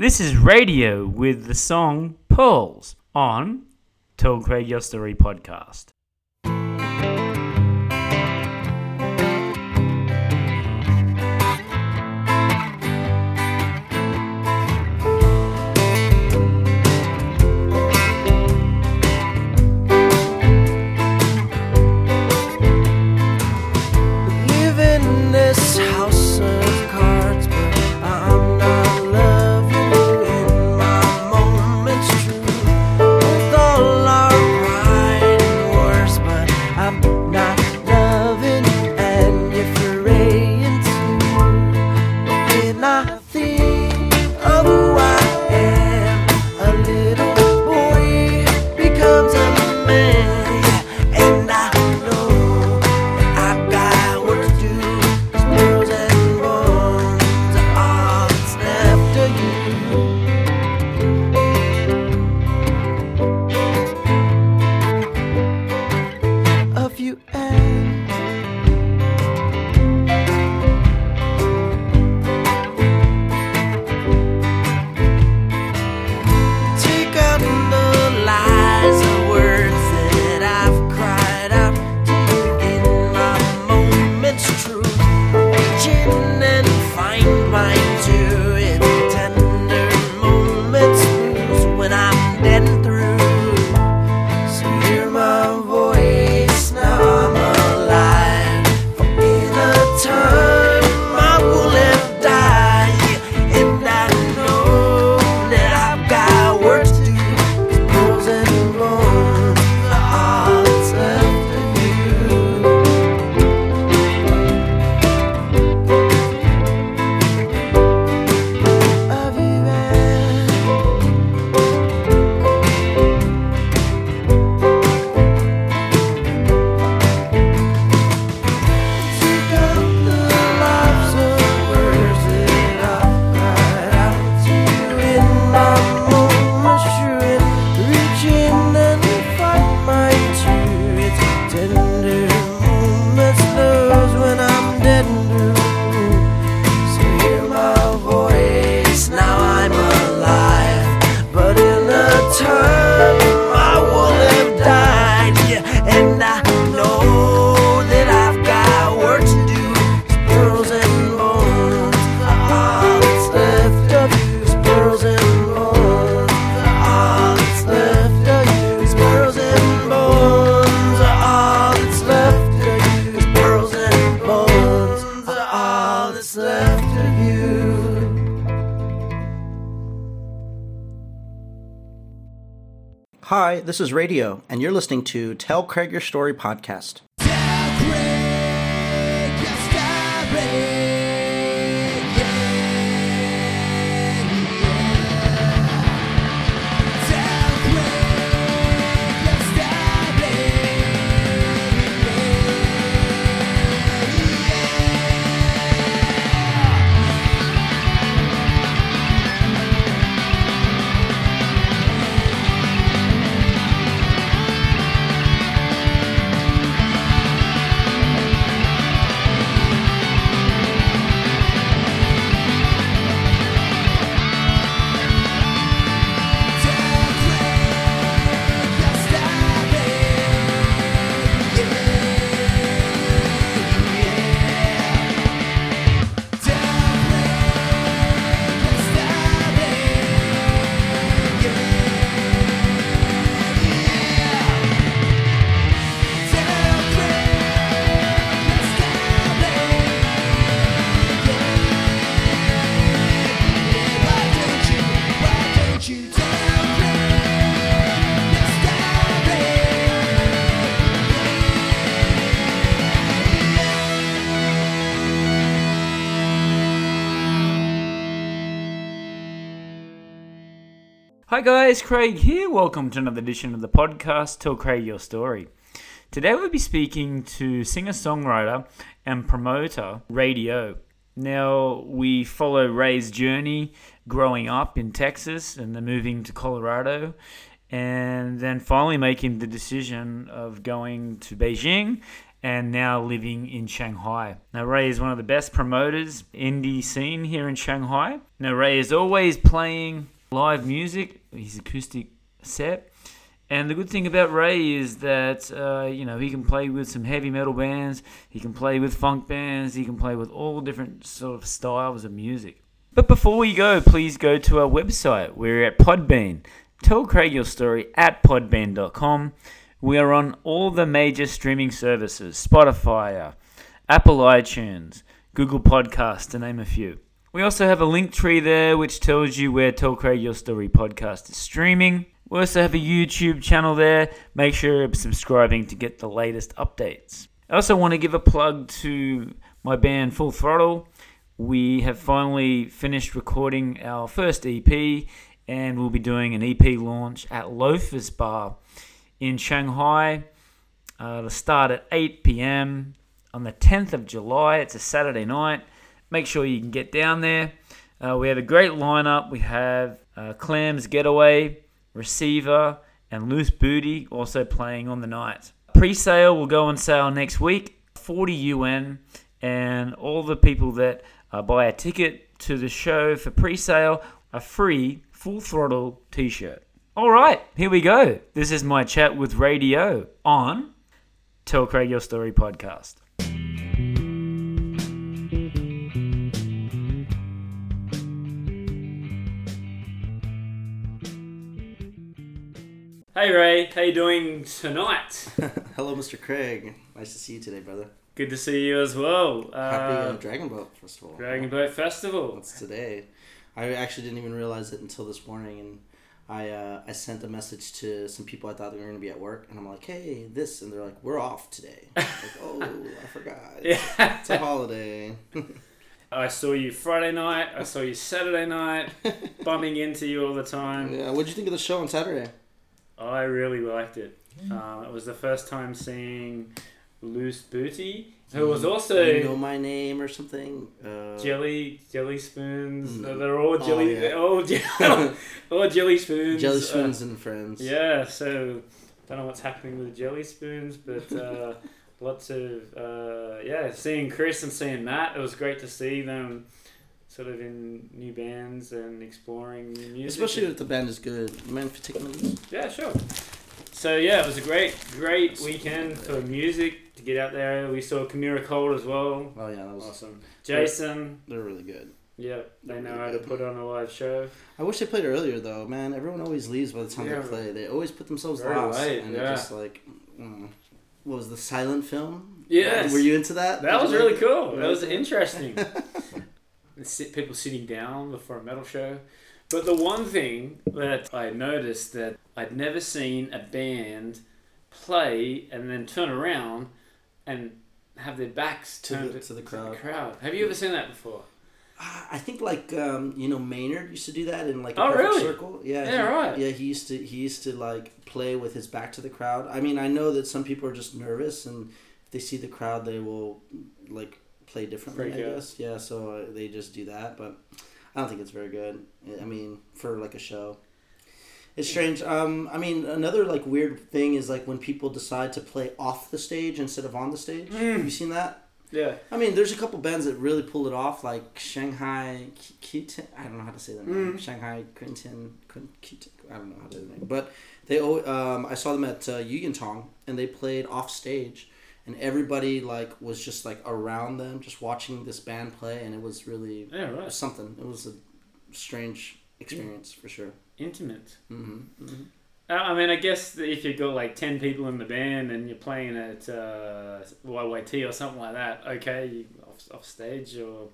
This is Radio with the song Pearls on Tell Craig Your Story podcast. This is Radio, and you're listening to Tell Craig Your Story podcast. Hi guys, Craig here. Welcome to another edition of the podcast Tell Craig Your Story. Today we'll be speaking to singer songwriter and promoter Radio. Now we follow Ray's journey growing up in Texas and then moving to Colorado and then finally making the decision of going to Beijing and now living in Shanghai. Now, Ray is one of the best promoters indie scene here in Shanghai. Now, Ray is always playing live music his acoustic set. And the good thing about Ray is that uh, you know he can play with some heavy metal bands, he can play with funk bands, he can play with all different sort of styles of music. But before we go, please go to our website. We're at Podbean. Tell Craig your story at podbean.com. We are on all the major streaming services Spotify, Apple iTunes, Google Podcasts, to name a few. We also have a Linktree there which tells you where Tell Craig Your Story podcast is streaming. We also have a YouTube channel there. Make sure you're subscribing to get the latest updates. I also want to give a plug to my band Full Throttle. We have finally finished recording our first EP and we'll be doing an EP launch at Loafers Bar in Shanghai. Uh, it'll start at 8 p.m. on the 10th of July. It's a Saturday night. Make sure you can get down there. Uh, we have a great lineup. We have uh, Clams Getaway, Receiver, and Loose Booty also playing on the night. Pre sale will go on sale next week, 40 yuan, and all the people that uh, buy a ticket to the show for pre sale a free full throttle t shirt. All right, here we go. This is my chat with Radio on Tell Craig Your Story podcast. Hey Ray, how you doing tonight? Hello, Mr. Craig. Nice to see you today, brother. Good to see you as well. Happy uh, Uh, Dragon Boat Festival. Dragon Boat Festival. What's today? I actually didn't even realize it until this morning, and I uh, I sent a message to some people I thought they were going to be at work, and I'm like, hey, this, and they're like, we're off today. Like, oh, I forgot. Yeah. It's a holiday. I saw you Friday night. I saw you Saturday night. bumping into you all the time. yeah. What'd you think of the show on Saturday? I really liked it. Um, it was the first time seeing Loose Booty, who was also you know my name or something. Uh, jelly jelly spoons. Mm. They're all Oh, jelly, yeah. they're all, je- all jelly spoons. Jelly Uh, Spoons and Friends. yeah, so don't know what's happening with jelly spoons, but uh, lots of uh, yeah. Seeing Chris and seeing Matt, it was great to see them sort of in new bands and exploring new music. Especially if the band is good. Man, for minutes. Yeah, sure. So yeah, it was a great, great weekend for music to get out there. We saw Kamira Cold as well. Oh yeah, that was. Awesome. Jason, They're really good. yeah, they know how to put on a live show. I wish they played earlier though, man. Everyone always leaves by the time Yeah. they play. They always put themselves Very last, late, and yeah. it just like, mm. what was the silent film? Yes. Were you into that? That Did was really like cool. That was interesting. Sit, people sitting down before a metal show. But the one thing that I noticed that I'd never seen a band play and then turn around and have their backs To turned the- to the crowd. crowd. Have you ever seen that before? Ah, I think like um, you know Maynard used to do that in like a Oh, perfect really? circle. Yeah, Yeah, he, right. Yeah, he used to he used to like play with his back to the crowd. I mean, I know that some people are just nervous, and if they see the crowd, they will like play differently. Freak I out. guess. Yeah, so uh, they just do that, but I don't think it's very good. I mean, for like a show. It's strange. Um, I mean, another like weird thing is like when people decide to play off the stage instead of on the stage. Mm. Have you seen that? Yeah. I mean, there's a couple bands that really pull it off, like Shanghai Quten. I don't know how to say their name. Mm. Shanghai Quintin. Quin- I don't know how to say their name. But they, um, I saw them at uh, Yuyintang, and they played off stage, and everybody like was just like around them, just watching this band play, and it was really Yeah, it was something. It was a strange experience for sure. Intimate. hmm hmm Uh, I mean, I guess if you've got like 10 people in the band and you're playing at uh, YYT or something like that, okay, you off, off stage or.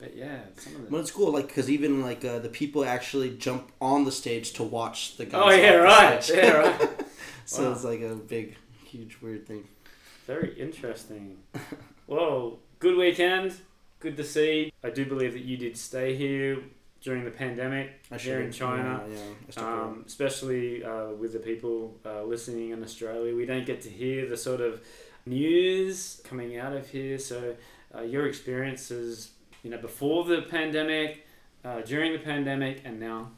But yeah, some of the. Well, it's cool, like because even like uh, the people actually jump on the stage to watch the guys. Oh, yeah, right. Yeah, right. So Wow. it's like a big, huge, weird thing. Very interesting. well, good weekend. Good to see. I do believe that you did stay here during the pandemic I here in China. Yeah, yeah. Um, especially uh, with the people uh, listening in Australia. We don't get to hear the sort of news coming out of here. So uh, your experiences, you know, before the pandemic, uh, during the pandemic, and now.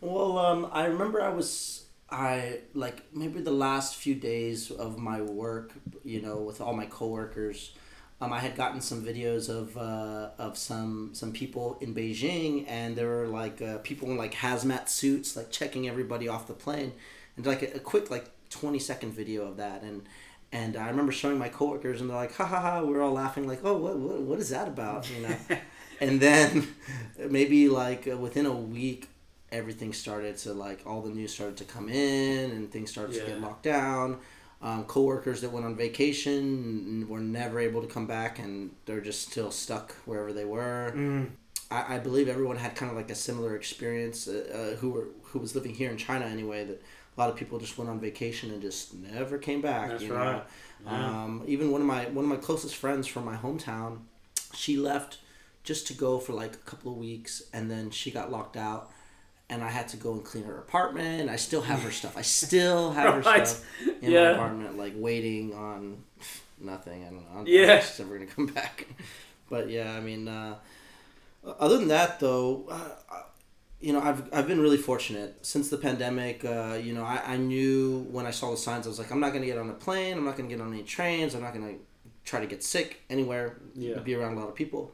Well, um, I remember I was I like maybe the last few days of my work, you know, with all my coworkers, um, I had gotten some videos of uh, of some some people in Beijing, and there were like uh, people in like hazmat suits, like checking everybody off the plane, and like a, a quick like twenty second video of that, and and I remember showing my coworkers, and they're like, ha ha ha, we're all laughing, like, oh, what what, what is that about, you know, and then maybe like uh, within a week everything started to like all the news started to come in and things started to get locked down um, co-workers that went on vacation were never able to come back and they're just still stuck wherever they were Mm. I, I believe everyone had kind of like a similar experience uh, uh, who were who was living here in China anyway that a lot of people just went on vacation and just never came back That's you right. know Yeah. um, even one of my one of my closest friends from my hometown she left just to go for like a couple of weeks and then she got locked out and I had to go and clean her apartment. I still have her stuff. I still have her stuff in Yeah. my apartment, like waiting on nothing. I don't know. I don't know Yeah. if she's ever gonna come back. But yeah, I mean, uh, other than that though, uh, uh, you know, I've I've been really fortunate since the pandemic. Uh, you know, I, I knew when I saw the signs, I was like, I'm not gonna get on a plane. I'm not gonna get on any trains. I'm not gonna try to get sick anywhere. Yeah. Be around a lot of people.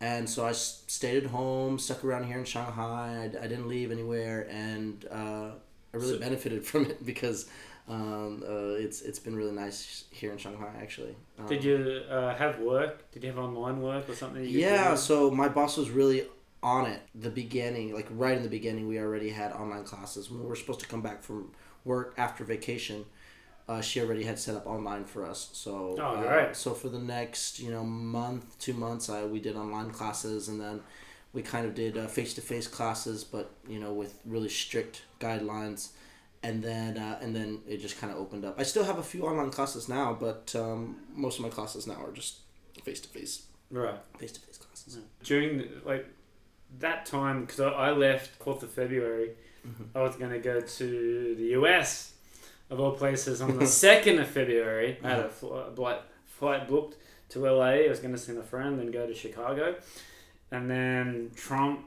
And so I stayed at home, stuck around here in Shanghai. I, I didn't leave anywhere, and uh, I really So- benefited from it because um, uh, it's it's been really nice here in Shanghai actually. Um, Did you uh, have work? Did you have online work or something? you yeah, so my boss was really on it. The beginning, like right in the beginning, we already had online classes. We were supposed to come back from work after vacation, uh, she already had set up online for us. So, Oh, uh, great. so for the next you know month, two months, I we did online classes, and then we kind of did face to face classes, but you know with really strict guidelines. And then uh, and then it just kind of opened up. I still have a few online classes now, but um, most of my classes now are just face to face right. face to face classes. During the, like that time, because I, left fourth of February, Mhm. I was going to go to the US, of all places, on the second of February. I had a a flight flight booked to LA. I was going to send a friend, then go to Chicago, and then Trump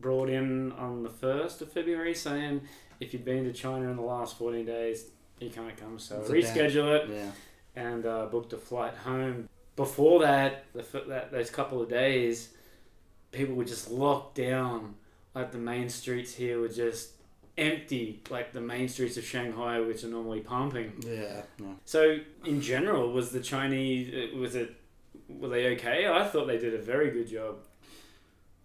brought in on the first of February saying if you've been to China in the last fourteen days, you can't come. So It's reschedule it Yeah. and uh, booked a flight home. Before that, the f- that those couple of days, people were just locked down. Like the main streets here were just empty. Like the main streets of Shanghai, which are normally pumping. Yeah. Yeah. So in general, was the Chinese uh, was it were they okay? I thought they did a very good job.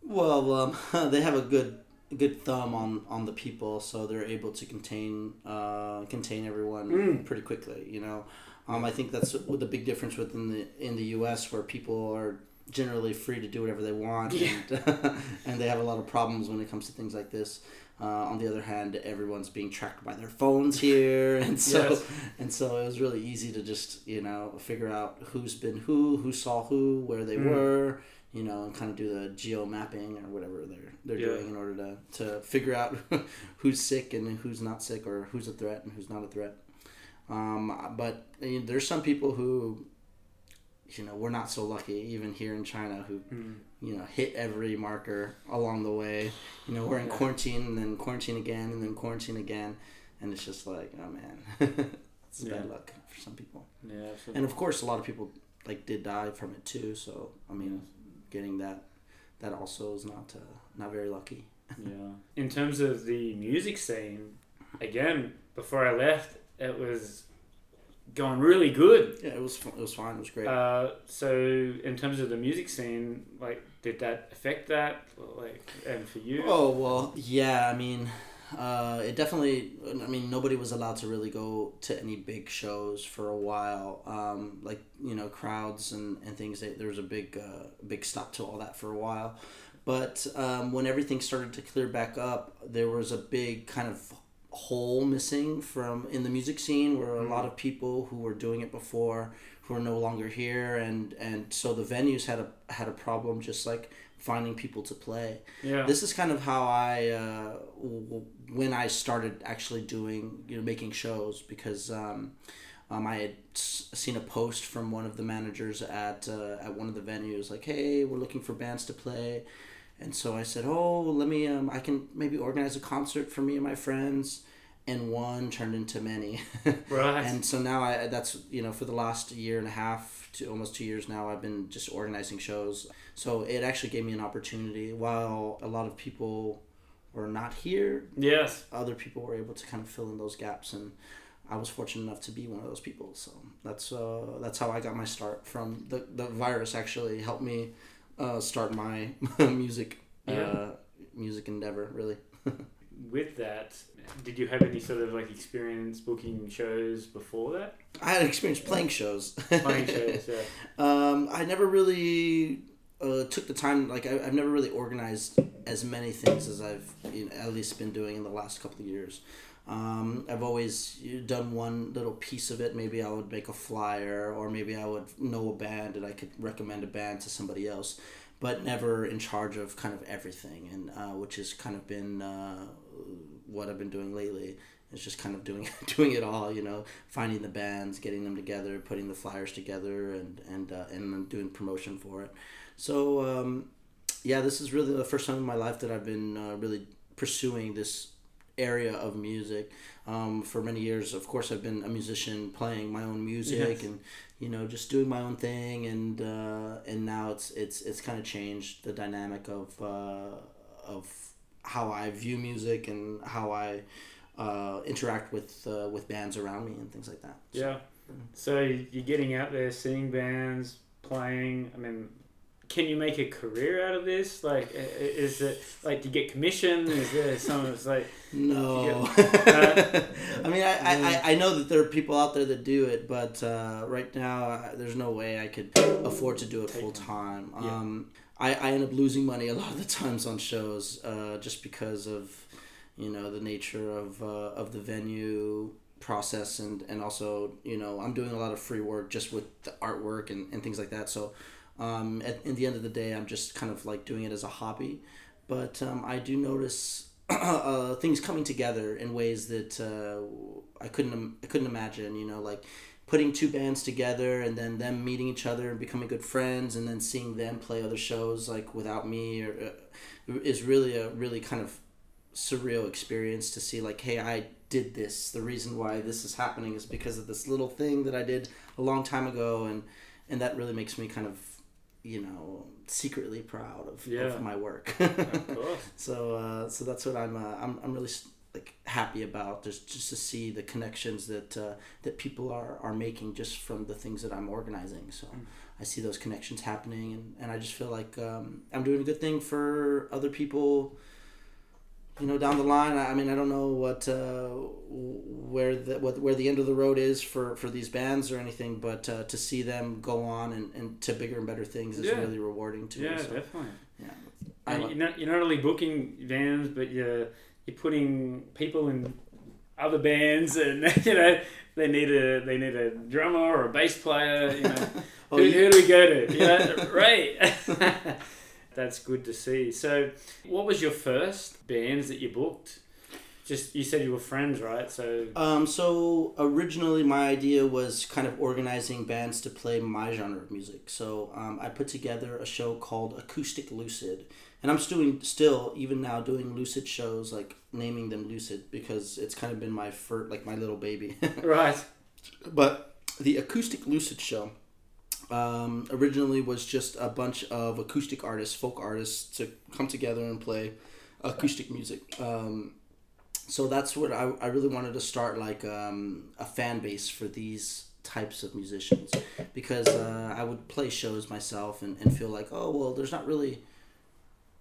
Well, um, they have a good good thumb on on the people, so they're able to contain uh, contain everyone Mm. pretty quickly. You know, um, I think that's the big difference within the in the U.S. where people are generally free to do whatever they want, Yeah. and and they have a lot of problems when it comes to things like this. Uh, on the other hand, everyone's being tracked by their phones here, and so Yes. and so it was really easy to just you know figure out who's been who, who saw who, where they Mm. were, you know, and kind of do the geo mapping or whatever they're they're Yeah. doing in order to to figure out who's sick and who's not sick or who's a threat and who's not a threat. Um, but you know, there's some people who, you know, we're not so lucky even here in China who Mm. You know hit every marker along the way. You know, we're in quarantine and then quarantine again and then quarantine again, and it's just like oh man, it's Yeah. bad luck for some people. Yeah, absolutely. And of course, a lot of people like did die from it too. So I mean, getting that that also is not uh, not very lucky. yeah. In terms of the music scene, again, before I left, it was going really good. Yeah, it was it was fine. It was great. Uh, so in terms of the music scene, like, did that affect that? Like, and for you? Oh well, yeah. I mean, uh, it definitely. I mean, nobody was allowed to really go to any big shows for a while. Um, like you know, crowds and, and things. They, there was a big uh, big stop to all that for a while. But um, when everything started to clear back up, there was a big kind of hole missing from in the music scene where a lot of people who were doing it before who are no longer here and and so the venues had a had a problem just like finding people to play. Yeah. this is kind of how I uh, w- when I started actually doing you know making shows because um, um, I had seen a post from one of the managers at uh, at one of the venues like hey we're looking for bands to play and so I said oh let me um, I can maybe organize a concert for me and my friends and one turned into many. Right. and so now I that's you know for the last year and a half to almost two years now I've been just organizing shows. So it actually gave me an opportunity while a lot of people were not here, yes. other people were able to kind of fill in those gaps and I was fortunate enough to be one of those people. So that's uh, that's how I got my start from the the virus actually helped me uh, start my music uh, Yeah. music endeavor really. With that, did you have any sort of like experience booking shows before that? I had experience playing shows. Playing shows, yeah. Um, I never really uh, took the time. Like I, I've never really organized as many things as I've you know, at least been doing in the last couple of years. Um, I've always done one little piece of it. Maybe I would make a flyer, or maybe I would know a band and I could recommend a band to somebody else, but never in charge of kind of everything. And uh, which has kind of been uh, what I've been doing lately. Is just kind of doing doing it all. You know, finding the bands, getting them together, putting the flyers together, and and uh, and doing promotion for it. So um, yeah, this is really the first time in my life that I've been uh, really pursuing this area of music. Um, for many years, of course, I've been a musician playing my own music Yes. and you know just doing my own thing, and uh, and now it's it's it's kind of changed the dynamic of uh, of how I view music and how I uh, interact with uh, with bands around me and things like that. So- Yeah. So you're getting out there, seeing bands, playing. I mean, can you make a career out of this? Like, i- i- is it like do you get commission? Is there some? It's like No. Uh, I mean, I, I, I- I know that there are people out there that do it, but uh, right now, uh, there's no way I could afford to do it full time. Yeah. Um, I, I end up losing money a lot of the times on shows uh, just because of, you know, the nature of, uh, of the venue process and, and also, you know, I'm doing a lot of free work just with the artwork and, and things like that. So um, at, in the end of the day, I'm just kind of like doing it as a hobby. But um, I do notice uh, things coming together in ways that uh, I couldn't I couldn't imagine. You know, like putting two bands together and then them meeting each other and becoming good friends, and then seeing them play other shows like without me or uh, is really a really kind of surreal experience to see like hey i did this the reason why this is happening is because of this little thing that i did a long time ago and and that really makes me kind of you know secretly proud of, Yeah. of my work of course. so uh, so that's what I'm uh, I'm I'm really like happy about just just to see the connections that uh, that people are, are making just from the things that I'm organizing. So I see those connections happening, and, and I just feel like um, I'm doing a good thing for other people. You know, down the line, I I mean, I don't know what uh, where the what, where the end of the road is for, for these bands or anything, but uh, to see them go on and, and to bigger and better things is Yeah. really rewarding to Yeah, me. So, definitely. yeah, I And love- you're not you're not only booking bands, but you're you're putting people in other bands, and you know they need a they need a drummer or a bass player. You know, Oh, who, who do we go to? You know, right. That's good to see. So, what was your first bands that you booked? Just you said you were friends, right? So Um, so originally, my idea was kind of organizing bands to play my genre of music. So um, I put together a show called Acoustic Lucid, and I'm still still even now doing lucid shows, like naming them Lucid because it's kind of been my first, like my little baby. right. but the Acoustic Lucid show um, originally was just a bunch of acoustic artists, folk artists, to come together and play acoustic music. Um, so that's what I, I really wanted to start like um, a fan base for these types of musicians because uh, I would play shows myself and, and feel like oh well there's not really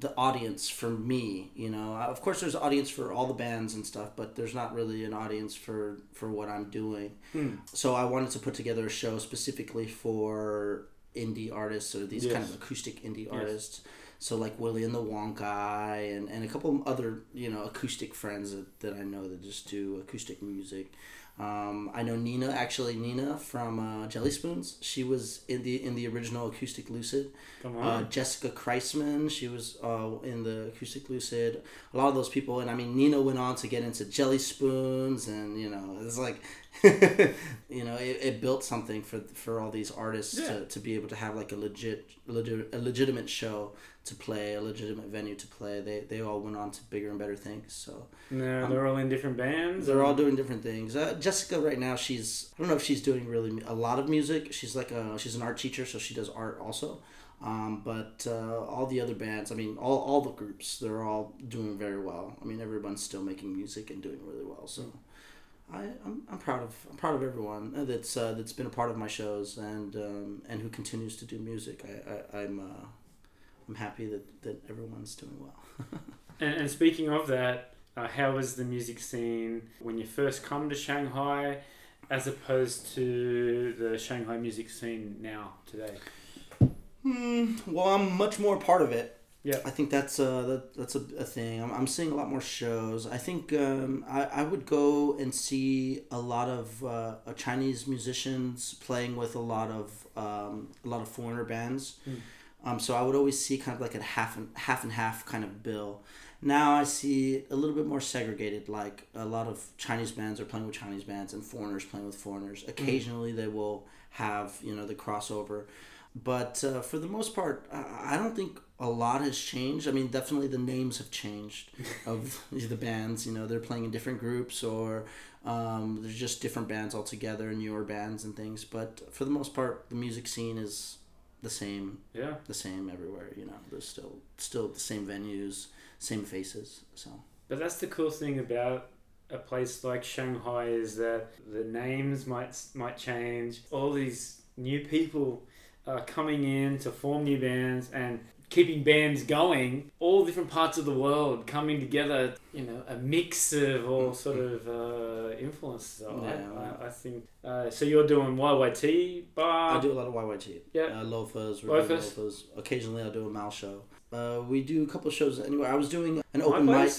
the audience for me you know? Uh, of course there's audience for all the bands and stuff but there's not really an audience for for what I'm doing. Hmm. so I wanted to put together a show specifically for indie artists or these kind of acoustic indie Yes. artists. So like Willie and the Wonk and, and a couple other you know acoustic friends that, that I know that just do acoustic music Um, I know Nina actually Nina from uh, Jelly Spoons. She was in the in the original Acoustic Lucid. Come on. Uh, Jessica Kreisman, she was uh, in the Acoustic Lucid. A lot of those people, and I mean, Nina went on to get into Jelly Spoons, and you know, it's like, you know, it, it built something for for all these artists Yeah. to, to be able to have like a legit, legit a legitimate show to play, a legitimate venue to play. They they all went on to bigger and better things. So no, they're all in different bands. they're all doing different things. Uh, Jessica right now, she's I don't know if she's doing really a lot of music. She's like a she's an art teacher, so she does art also. Um, but uh, all the other bands, I mean, all, all the groups, they're all doing very well. I mean, everyone's still making music and doing really well. So, I I'm, I'm proud of I'm proud of everyone that's uh, that's been a part of my shows and um, and who continues to do music. I, I I'm uh, I'm happy that, that everyone's doing well. And, and speaking of that, uh, how was the music scene when you first come to Shanghai, as opposed to the Shanghai music scene now today? Hmm. Well, I'm much more part of it. Yeah. I think that's uh that, that's a, a thing. I'm, I'm seeing a lot more shows. I think um, I, I would go and see a lot of uh, uh, Chinese musicians playing with a lot of um, a lot of foreigner bands. Mm. Um, so I would always see kind of like a half and half and half kind of bill. Now I see a little bit more segregated. Like a lot of Chinese bands are playing with Chinese bands and foreigners playing with foreigners. Occasionally they will have you know the crossover, but uh, for the most part, I don't think a lot has changed. I mean, definitely the names have changed of the bands. You know, they're playing in different groups or um, there's just different bands altogether, newer bands and things. But for the most part, the music scene is the same Yeah. the same everywhere. You know, there's still still the same venues, same faces. So But that's the cool thing about a place like Shanghai is that the names might might change. All these new people are coming in to form new bands and keeping bands going. All different parts of the world coming together. You know, a mix of all sort of uh, influences. Yeah. I, I, I think. Uh, so you're doing YYT bar. I do a lot of YYT. Yeah. Uh, doing Loafers. Loafers. Occasionally, I'll do a Mal show. Uh, we do a couple of shows anywhere. I was doing an open mic.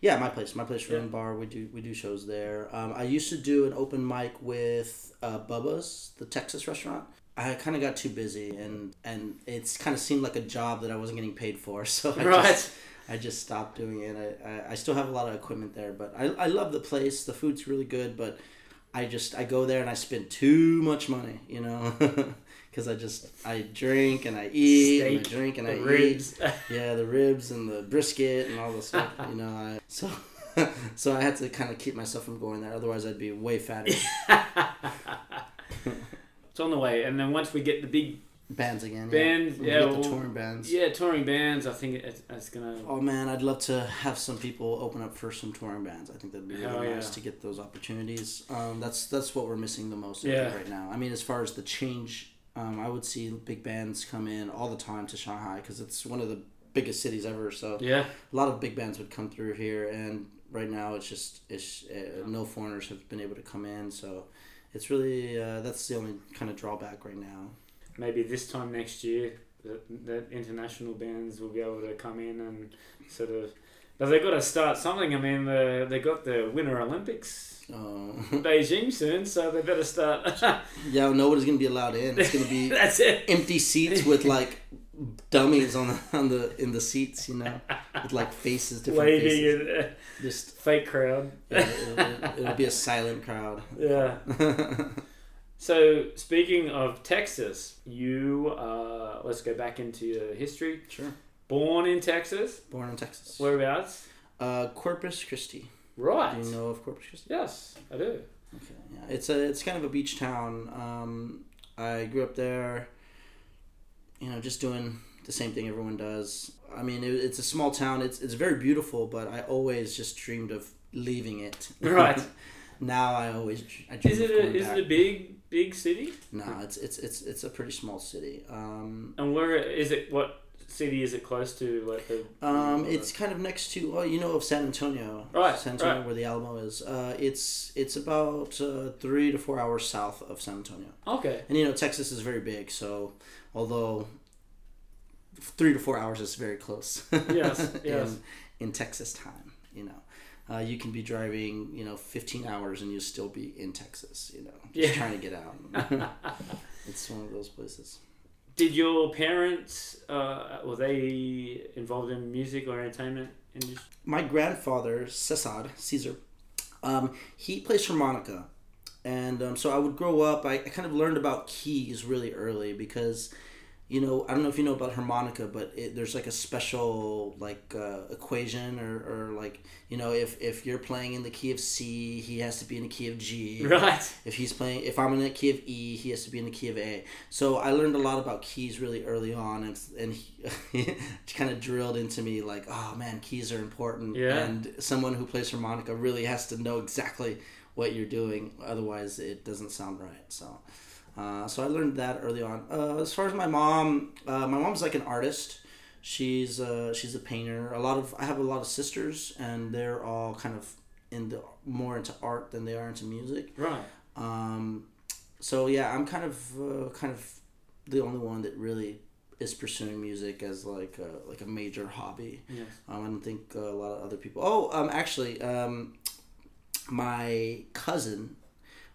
Yeah, my place, my place, Yeah. Room Bar. We do we do shows there. Um, I used to do an open mic with uh, Bubba's, the Texas restaurant. I kind of got too busy, and and it's kind of seemed like a job that I wasn't getting paid for. So I Right. just I just stopped doing it. I, I, I still have a lot of equipment there, but I, I love the place. The food's really good, but I just I go there and I spend too much money, you know, because I just I drink and I eat and I drink and I eat. ribs. Yeah, the ribs and the brisket and all the stuff. you know, I, so so I had to kind of keep myself from going there. Otherwise, I'd be way fatter. It's on the way, and then once we get the big bands again. Bands, We yeah, get the well, touring bands. yeah touring bands, I think it's, it's gonna. Oh man, I'd love to have some people open up for some touring bands. I think that'd be really Hell nice yeah. to get those opportunities. Um, that's that's what we're missing the most Yeah. right now. I mean, as far as the change, um, I would see big bands come in all the time to Shanghai because it's one of the biggest cities ever. So Yeah, a lot of big bands would come through here, and right now it's just it's uh, no foreigners have been able to come in. So it's really uh, that's the only kind of drawback right now. maybe this time next year, the, the international bands will be able to come in and sort of. But they've got to start something. I mean, the, they got the Winter Olympics Uh, Beijing soon, so they better start. yeah, nobody's gonna be allowed in. It's gonna be That's it. empty seats with like dummies on the on the in the seats, you know, with like faces, different Waving faces. and uh, Just fake crowd. yeah, it'll, it'll, it'll be a silent crowd. Yeah. So speaking of Texas, you uh, let's go back into your history. Sure. Born in Texas, Born in Texas. whereabouts? Uh, Corpus Christi. Right. Do you know of Corpus Christi? Yes, I do. Okay. Yeah, it's a it's kind of a beach town. Um, I grew up there. You know, just doing the same thing everyone does. I mean, it, it's a small town. It's it's very beautiful, but I always just dreamed of leaving it. Right. now I always I dream Is it a, is back. it a big big city? No, it's it's it's it's a pretty small city. Um, And where is it? What city is it close to? Like the um, it's kind of next to oh, you know of San Antonio, Right, San Antonio, right. where the Alamo is. Uh, it's it's about uh, three to four hours south of San Antonio. okay. And you know, Texas is very big, so although three to four hours is very close. Yes, yes. in, in Texas time, you know. uh, you can be driving, you know, 15 hours and you still be in Texas, you know, just Yeah. trying to get out. it's one of those places. Did your parents uh, were they involved in music or entertainment industry? My grandfather, Cesar, Caesar, um, he plays harmonica. And um, so I would grow up, I, I kind of learned about keys really early because, you know, I don't know if you know about harmonica, but it, there's like a special like uh, equation or, or like, you know, if, if you're playing in the key of C, he has to be in the key of G. Right. If he's playing, if I'm in the key of E, he has to be in the key of A. So I learned a lot about keys really early on, and and he, kind of drilled into me like, oh man, keys are important. Yeah. And someone who plays harmonica really has to know exactly what you're doing, otherwise it doesn't sound right. So. Uh, so I learned that early on. Uh, as far as my mom, uh, my mom's like an artist. She's uh, she's a painter. A lot of I have a lot of sisters, and they're all kind of in the more into art than they are into music. Right. Um, so yeah, I'm kind of uh, kind of the only one that really is pursuing music as like a, like a major hobby. Yes. Um, I don't think uh, a lot of other people. Oh, um, actually, um, my cousin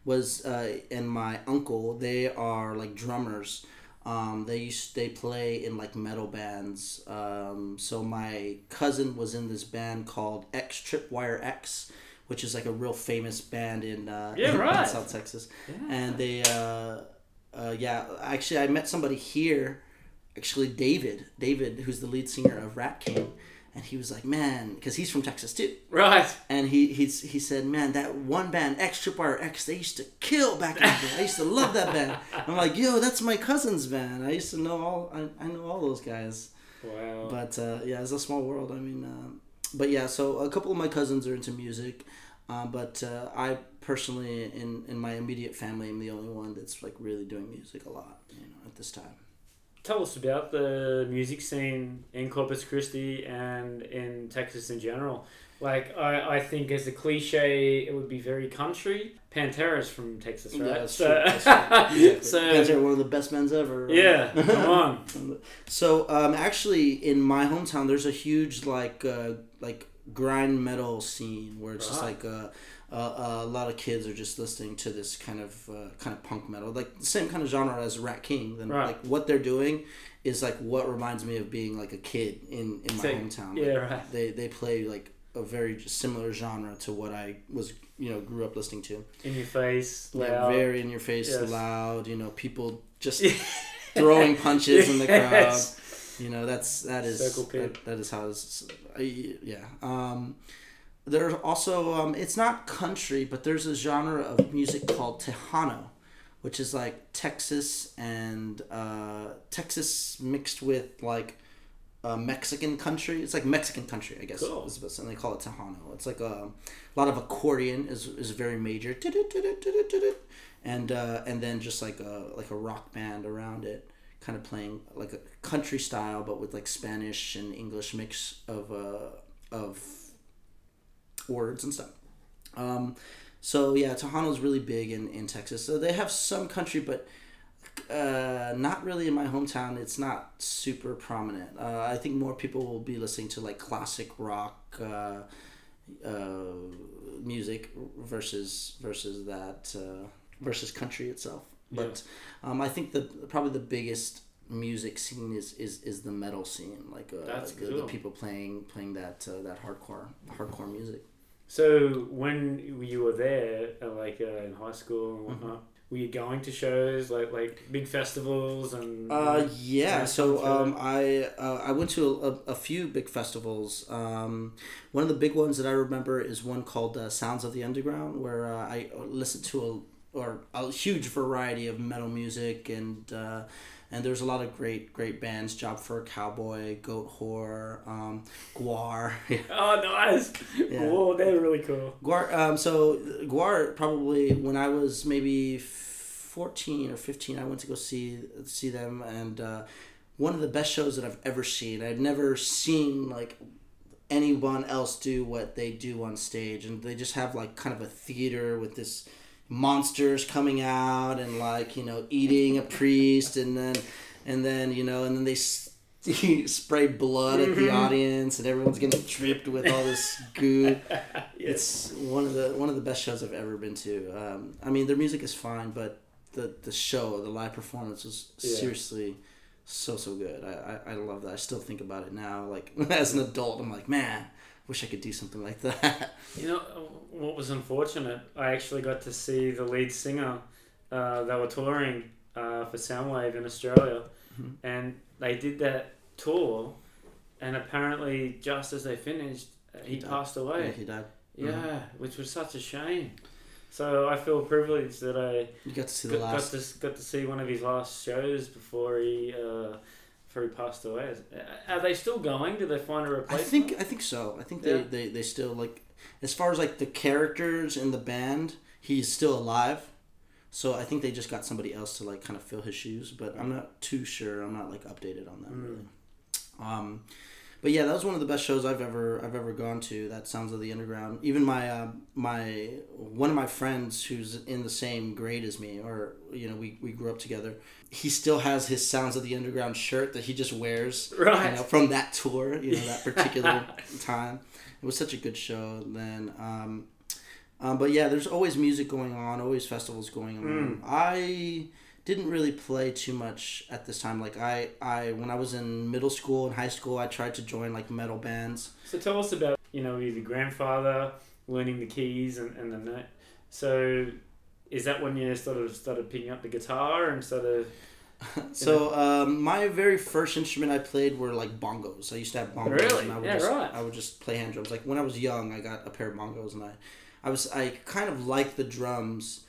was uh, and my uncle. They are like drummers. Um, they used they play in like metal bands. Um, so my cousin was in this band called X Tripwire X, which is like a real famous band in uh, Yeah, in- in right. South Texas. Yeah. And they uh, uh, yeah, actually I met somebody here, actually David David who's the lead singer of Rat King, and he was like man because he's from Texas too. Right. And he he's, he said, man, that one band, X Tripwire X, they used to kill back in the day. I used to love that band. I'm like, yo, that's my cousin's band. I used to know all, I, I know all those guys. Wow. But uh, yeah, it's a small world. I mean, uh, but yeah, so a couple of my cousins are into music. Uh, but uh, I personally, in, in my immediate family, I'm the only one that's like really doing music a lot, you know, at this time. Tell us about the music scene in Corpus Christi and in Texas in general. Like, I, I think as a cliche, it would be very country. Pantera's from Texas, right? Yeah, that's so, true. That's true. Exactly. so are one of the best bands ever. yeah, come on. So um, actually, in my hometown, there's a huge like uh, like grind metal scene where it's just like uh, uh, a lot of kids are just listening to this kind of uh, kind of punk metal, like the same kind of genre as Rat King. Then Right. like what they're doing is like what reminds me of being like a kid in in my So- hometown. yeah, Like, right. They they play like a very similar genre to what I was you know grew up listening to. In your face, Yeah, loud. very in your face, Yes. loud. You know, people just throwing punches in the crowd. You know, that's that is that, that is how it's I, yeah. Um, there's also um, it's not country, but there's a genre of music called Tejano, which is like Texas and uh, Texas mixed with like uh, Mexican country. It's like Mexican country, I guess. Cool. And they call it Tejano. It's like a, lot of accordion is, is very major, and uh, and then just like a like a rock band around it, kind of playing like a country style, but with like Spanish and English mix of uh, of words and stuff. Um, so yeah, Tejano's really big in, in Texas. So they have some country, but uh, not really in my hometown. It's not super prominent. Uh, I think more people will be listening to like classic rock uh, uh, music versus versus that uh, versus country itself. But um, I think the probably the biggest music scene is is, is the metal scene, like uh, That's the, the people playing playing that uh, that hardcore hardcore music. So when you were there, uh, like uh, in high school and Mm-hmm. whatnot, were you going to shows like like big festivals and? Uh, yeah. So um, I uh, I went to a, a few big festivals. Um, one of the big ones that I remember is one called uh, Sounds of the Underground, where uh, I listened to a or a huge variety of metal music and. And there's a lot of great, great bands. Job for a Cowboy, Goatwhore, um, GWAR. oh, nice! Yeah. Whoa, they're really cool. GWAR. Um, so GWAR probably when I was maybe fourteen or fifteen, I went to go see see them, and uh, one of the best shows that I've ever seen. I've never seen like anyone else do what they do on stage, and they just have like kind of a theater with this monsters coming out and like you know eating a priest, and then and then you know and then they. s- spray blood at the audience and everyone's getting tripped with all this goo Yeah. It's one of the one of the best shows I've ever been to. Um, I mean, their music is fine, but the the show, the live performance was Yeah. seriously so so good. I, I I love that. I still think about it now. Like as an adult, I'm like, man, wish I could do something like that. You know what was unfortunate? I actually got to see the lead singer. Uh, they were touring uh, for Soundwave in Australia, Mhm. and they did that tour. And apparently, just as they finished, uh, he He passed yeah, away. he died. Yeah, which was such a shame. So I feel privileged that I You got to see the got, got to got to see one of his last shows before he uh, he passed away. Are they still going? Did they find a replacement? I think I think so. I think they, Yeah. they, they still like as far as like the characters in the band, he's still alive. So I think they just got somebody else to like kind of fill his shoes, but I'm not too sure. I'm not like updated on that Mm. really. Um, but yeah, that was one of the best shows I've ever I've ever gone to. That Sounds of the Underground. Even my uh, my one of my friends who's in the same grade as me, or you know, we, we grew up together. He still has his Sounds of the Underground shirt that he just wears Right. you know, from that tour, you know, that particular time. It was such a good show then. Um, um, but yeah, there's always music going on, always festivals going on. I didn't really play too much at this time. Like I, I when I was in middle school and high school, I tried to join like metal bands. So tell us about you know your grandfather learning the keys and, and the note. So is that when you sort of started picking up the guitar and sort of So um, my very first instrument I played were like bongos. I used to have bongos, Really? and I would Yeah, just right. I would just play hand drums. Like when I was young, I got a pair of bongos, and I, I was I kind of liked the drums,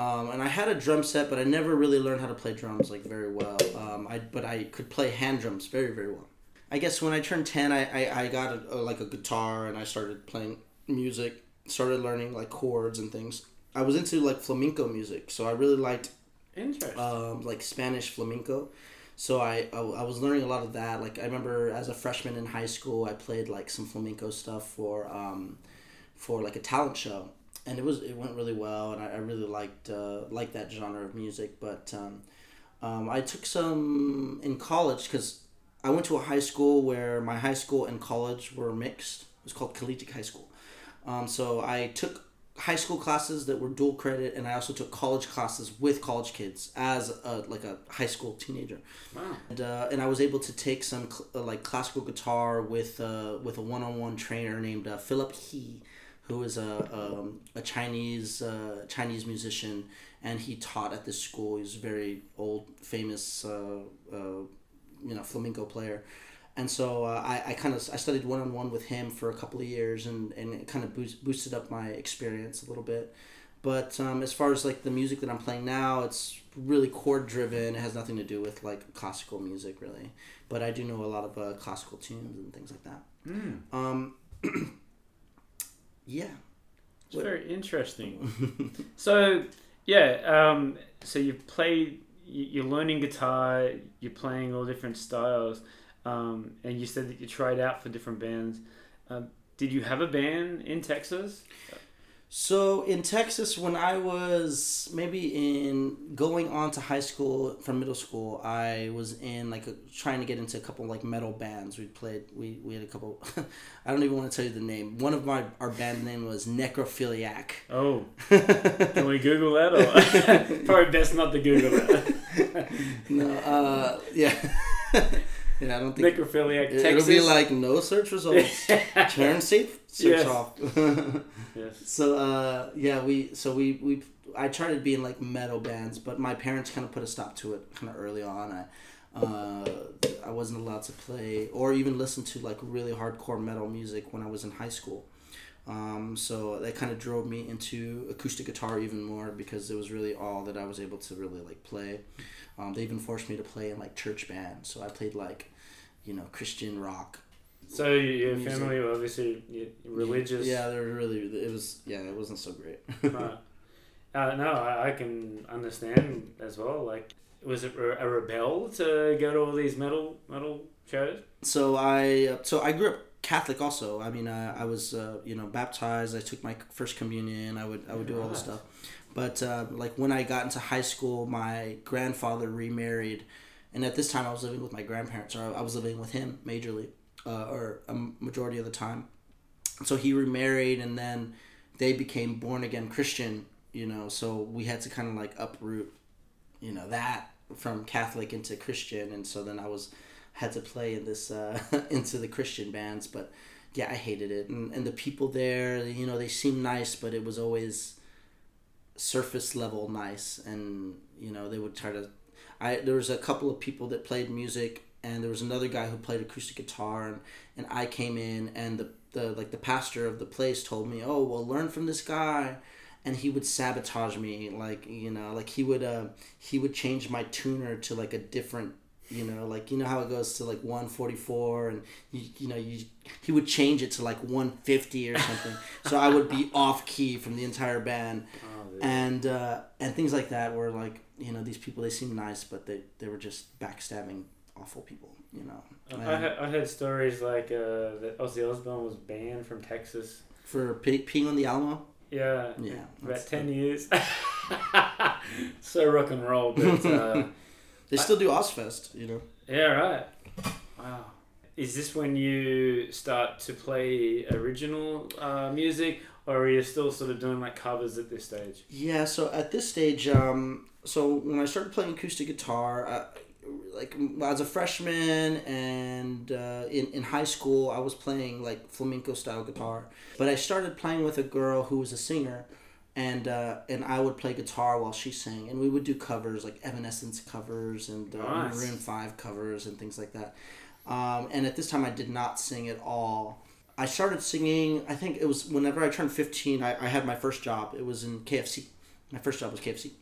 um, and I had a drum set, but I never really learned how to play drums like very well. Um, I but I could play hand drums very very well. I guess when I turned ten, I I, I got a, a, like a guitar, and I started playing music. Started learning like chords and things. I was into like flamenco music, so I really liked um, like Spanish flamenco. So I, I I was learning a lot of that. Like I remember as a freshman in high school, I played like some flamenco stuff for um, for like a talent show, and it was it went really well, and I, I really liked uh, liked that genre of music. But um, um, I took some in college because I went to a high school where my high school and college were mixed. It was called collegiate high school. Um, so I took high school classes that were dual credit, and I also took college classes with college kids as a, like a high school teenager. wow. And, uh, and I was able to take some cl- uh, like classical guitar with uh, with a one on one trainer named uh, Philip He, who is a um, a Chinese uh, Chinese musician, and he taught at this school. He's a very old, famous, uh, uh, you know, flamenco player. And so uh, I, I kind of I studied one on one with him for a couple of years, and, and it kind of boost, boosted up my experience a little bit. But um, as far as like the music that I'm playing now, it's really chord driven. It has nothing to do with like classical music really. But I do know a lot of uh, classical tunes and things like that. Mm. Um, yeah. It's What- very interesting. so yeah, um, so you play, you- you're learning guitar, you're playing all different styles, um, and you said that you tried out for different bands. Um, did you have a band in Texas? So in Texas, when I was maybe in going on to high school from middle school, I was in like a, trying to get into a couple like metal bands. We played. We, we had a couple. I don't even want to tell you the name. One of my our band name was Necrophiliac. Oh, can we Google that? Or probably best not to Google that. no, uh, yeah, yeah. I don't think Necrophiliac, it, Texas. will be like no search results. Turn safe. Search Yes. off. yes. So uh, yeah, we so we we I tried to be in like metal bands, but my parents kind of put a stop to it kind of early on. I uh, I wasn't allowed to play or even listen to like really hardcore metal music when I was in high school. Um, so that kind of drove me into acoustic guitar even more because it was really all that I was able to really like play. Um, they even forced me to play in like church bands, so I played like, you know, Christian rock. So your Music. family were obviously religious. Yeah, they were really. It was yeah, it wasn't so great. Right. Uh, no, I, I can understand as well. Like, was it a rebel to go to all these metal metal shows? so I so I grew up Catholic also. I mean, uh, I was uh, you know baptized. I took my first communion. I would I would do all this stuff. But uh, like when I got into high school, my grandfather remarried, and at this time I was living with my grandparents, or I was living with him majorly, uh, or a majority of the time. so he remarried, and then they became born again Christian. You know, so we had to kind of like uproot, you know, that from Catholic into Christian, and so then I was had to play in this uh, into the Christian bands, but yeah, I hated it, and and the people there, you know, they seemed nice, but it was always surface level nice, and you know, they would try to. I there was a couple of people that played music, and there was another guy who played acoustic guitar, and and I came in, and the the like the pastor of the place told me, oh well, learn from this guy. And he would sabotage me like you know like he would uh he would change my tuner to like a different you know like you know how it goes to like 144 and you, you know you he would change it to like 150 or something. So i would be off key from the entire band. And uh and things like that where like you know these people they seem nice but they they were just backstabbing awful people you know I, he- I heard stories like uh, that Ozzy Osbourne was banned from Texas. for pe- peeing on the alamo Yeah, Yeah, about ten years. so rock and roll, but uh, they still do Ozzfest you know yeah, right. Wow. Is this when you start to play original uh, music, or are you still sort of doing like covers at this stage? Yeah, so at this stage, um, so when I started playing acoustic guitar, uh, like as a freshman and uh, in, in high school, I was playing like flamenco style guitar. But I started playing with a girl who was a singer, and uh, and I would play guitar while she sang, and we would do covers like Evanescence covers and uh, Nice. Maroon Five covers and things like that. Um, and at this time, I did not sing at all. I started singing. I think it was whenever I turned fifteen. I, I had my first job. It was in KFC. My first job was KFC,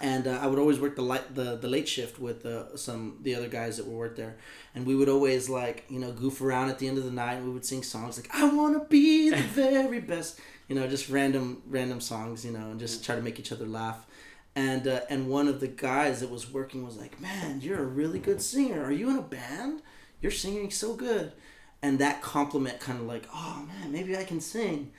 and uh, I would always work the light the, the late shift with uh, some the other guys that were work there, and we would always like you know goof around at the end of the night. and We would sing songs like "I want to be the very best," you know, just random random songs, you know, and just try to make each other laugh. And uh, and one of the guys that was working was like, "Man, you're a really good singer. Are you in a band? You're singing so good." And that compliment kind of like, "Oh man, maybe I can sing."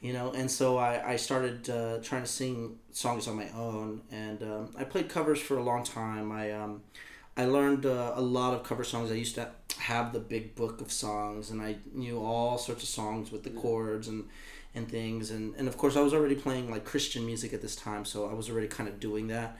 You know and so i, I started uh, trying to sing songs on my own and um, i played covers for a long time i um, i learned uh, a lot of cover songs i used to have the big book of songs and i knew all sorts of songs with the chords and and things and, and of course i was already playing like christian music at this time so i was already kind of doing that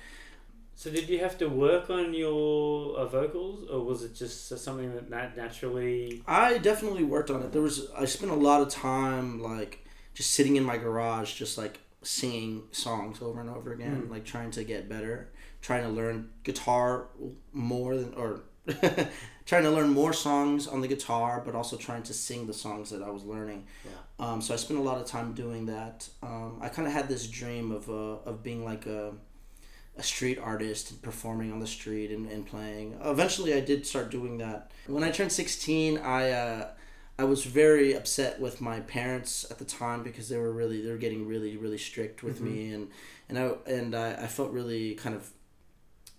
So did you have to work on your uh, vocals, or was it just something that nat- naturally? I definitely worked on it. There was I spent a lot of time like just sitting in my garage, just like singing songs over and over again, Mm. like trying to get better, trying to learn guitar more than or trying to learn more songs on the guitar, but also trying to sing the songs that I was learning. Yeah. Um, so I spent a lot of time doing that. Um, I kind of had this dream of uh, of being like a a street artist and performing on the street and, and playing. Eventually, I did start doing that. When I turned 16, I uh, I was very upset with my parents at the time because they were really they were getting really really strict with me and and I and I, I felt really kind of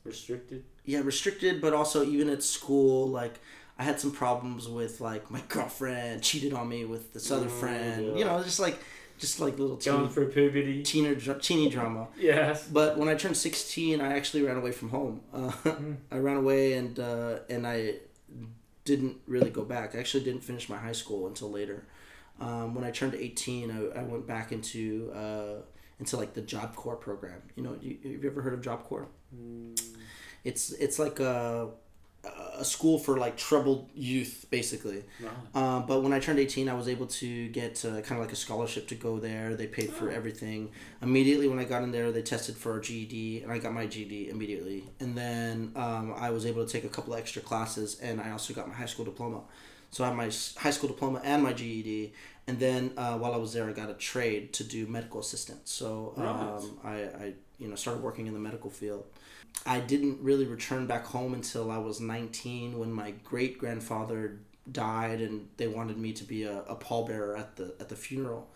Restricted. yeah restricted but also even at school like I had some problems with like my girlfriend cheated on me with this other Mm, friend yeah. you know just like just like little Going teeny, through puberty. teeny, teeny drama Yes. but when I turned 16, I actually ran away from home. Uh, I ran away and uh, and I didn't really go back. I actually didn't finish my high school until later. Um, when I turned 18, I, I went back into uh, into like the Job Corps program. You know, you, have you ever heard of Job Corps? It's it's like a a school for like troubled youth, basically. Right. Um, but when I turned 18, I was able to get uh, kind of like a scholarship to go there. They paid for everything. Immediately when I got in there, they tested for a GED, and I got my GED immediately. And then um, I was able to take a couple of extra classes, and I also got my high school diploma. So I have my high school diploma and my GED. And then uh, while I was there, I got a trade to do medical assistant. So um, I, I, you know, started working in the medical field. I didn't really return back home until I was 19 when my great grandfather died and they wanted me to be a, a pallbearer at the at the funeral.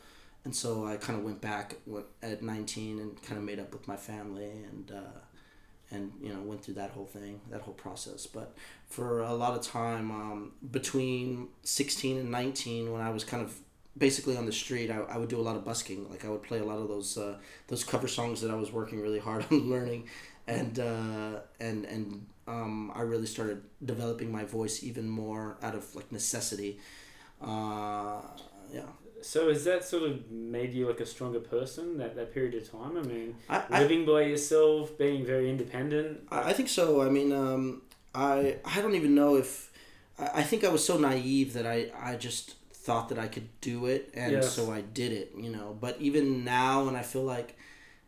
And so I kind of went back at 19 and kind of made up with my family and uh, and you know went through that whole thing, that whole process. But for a lot of time um, between 16 and 19 when I was kind of basically on the street I, I would do a lot of busking like i would play a lot of those uh, those cover songs that i was working really hard on learning and uh, and and um, i really started developing my voice even more out of like necessity uh, yeah So has that sort of made you like a stronger person that, that period of time? I mean, I, I, living by yourself, being very independent. I I think so. I mean, um, I I don't even know if I, I think I was so naive that I I just thought that I could do it, and Yes. so I did it. You know, but even now, and I feel like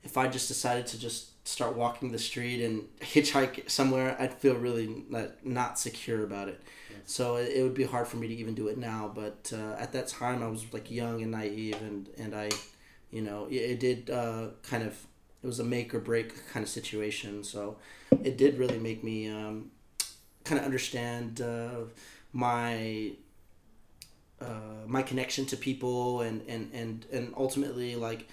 if I just decided to just start walking the street and hitchhike somewhere, I'd feel really not, not secure about it. So it, it would be hard for me to even do it now. But uh, at that time, I was like young and naive, and and I, you know, it, it did uh, kind of it was a make or break kind of situation. So it did really make me um, kind of understand uh, my uh, my connection to people and, and, and, and ultimately like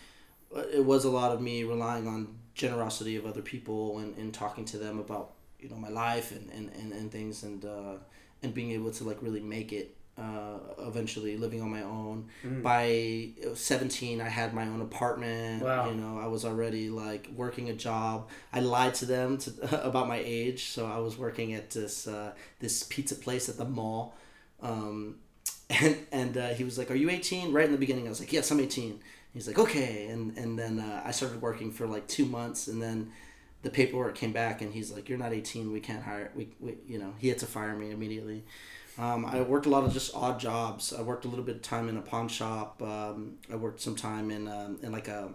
it was a lot of me relying on generosity of other people and, and talking to them about you know my life and, and, and, and things and uh, and being able to like really make it uh, eventually living on my own. Mm. by 17 i had my own apartment Wow. you know i was already like working a job. I lied to them to, about my age so i was working at this uh, this pizza place at the mall. Um, and and uh, he was like are you 18 right in the beginning i was like yes i'm 18 he's like okay and and then uh, i started working for like two months and then the paperwork came back and he's like you're not 18 we can't hire we, we you know he had to fire me immediately um, I worked a lot of just odd jobs. I worked a little bit of time in a pawn shop. Um, I worked some time in um, in like a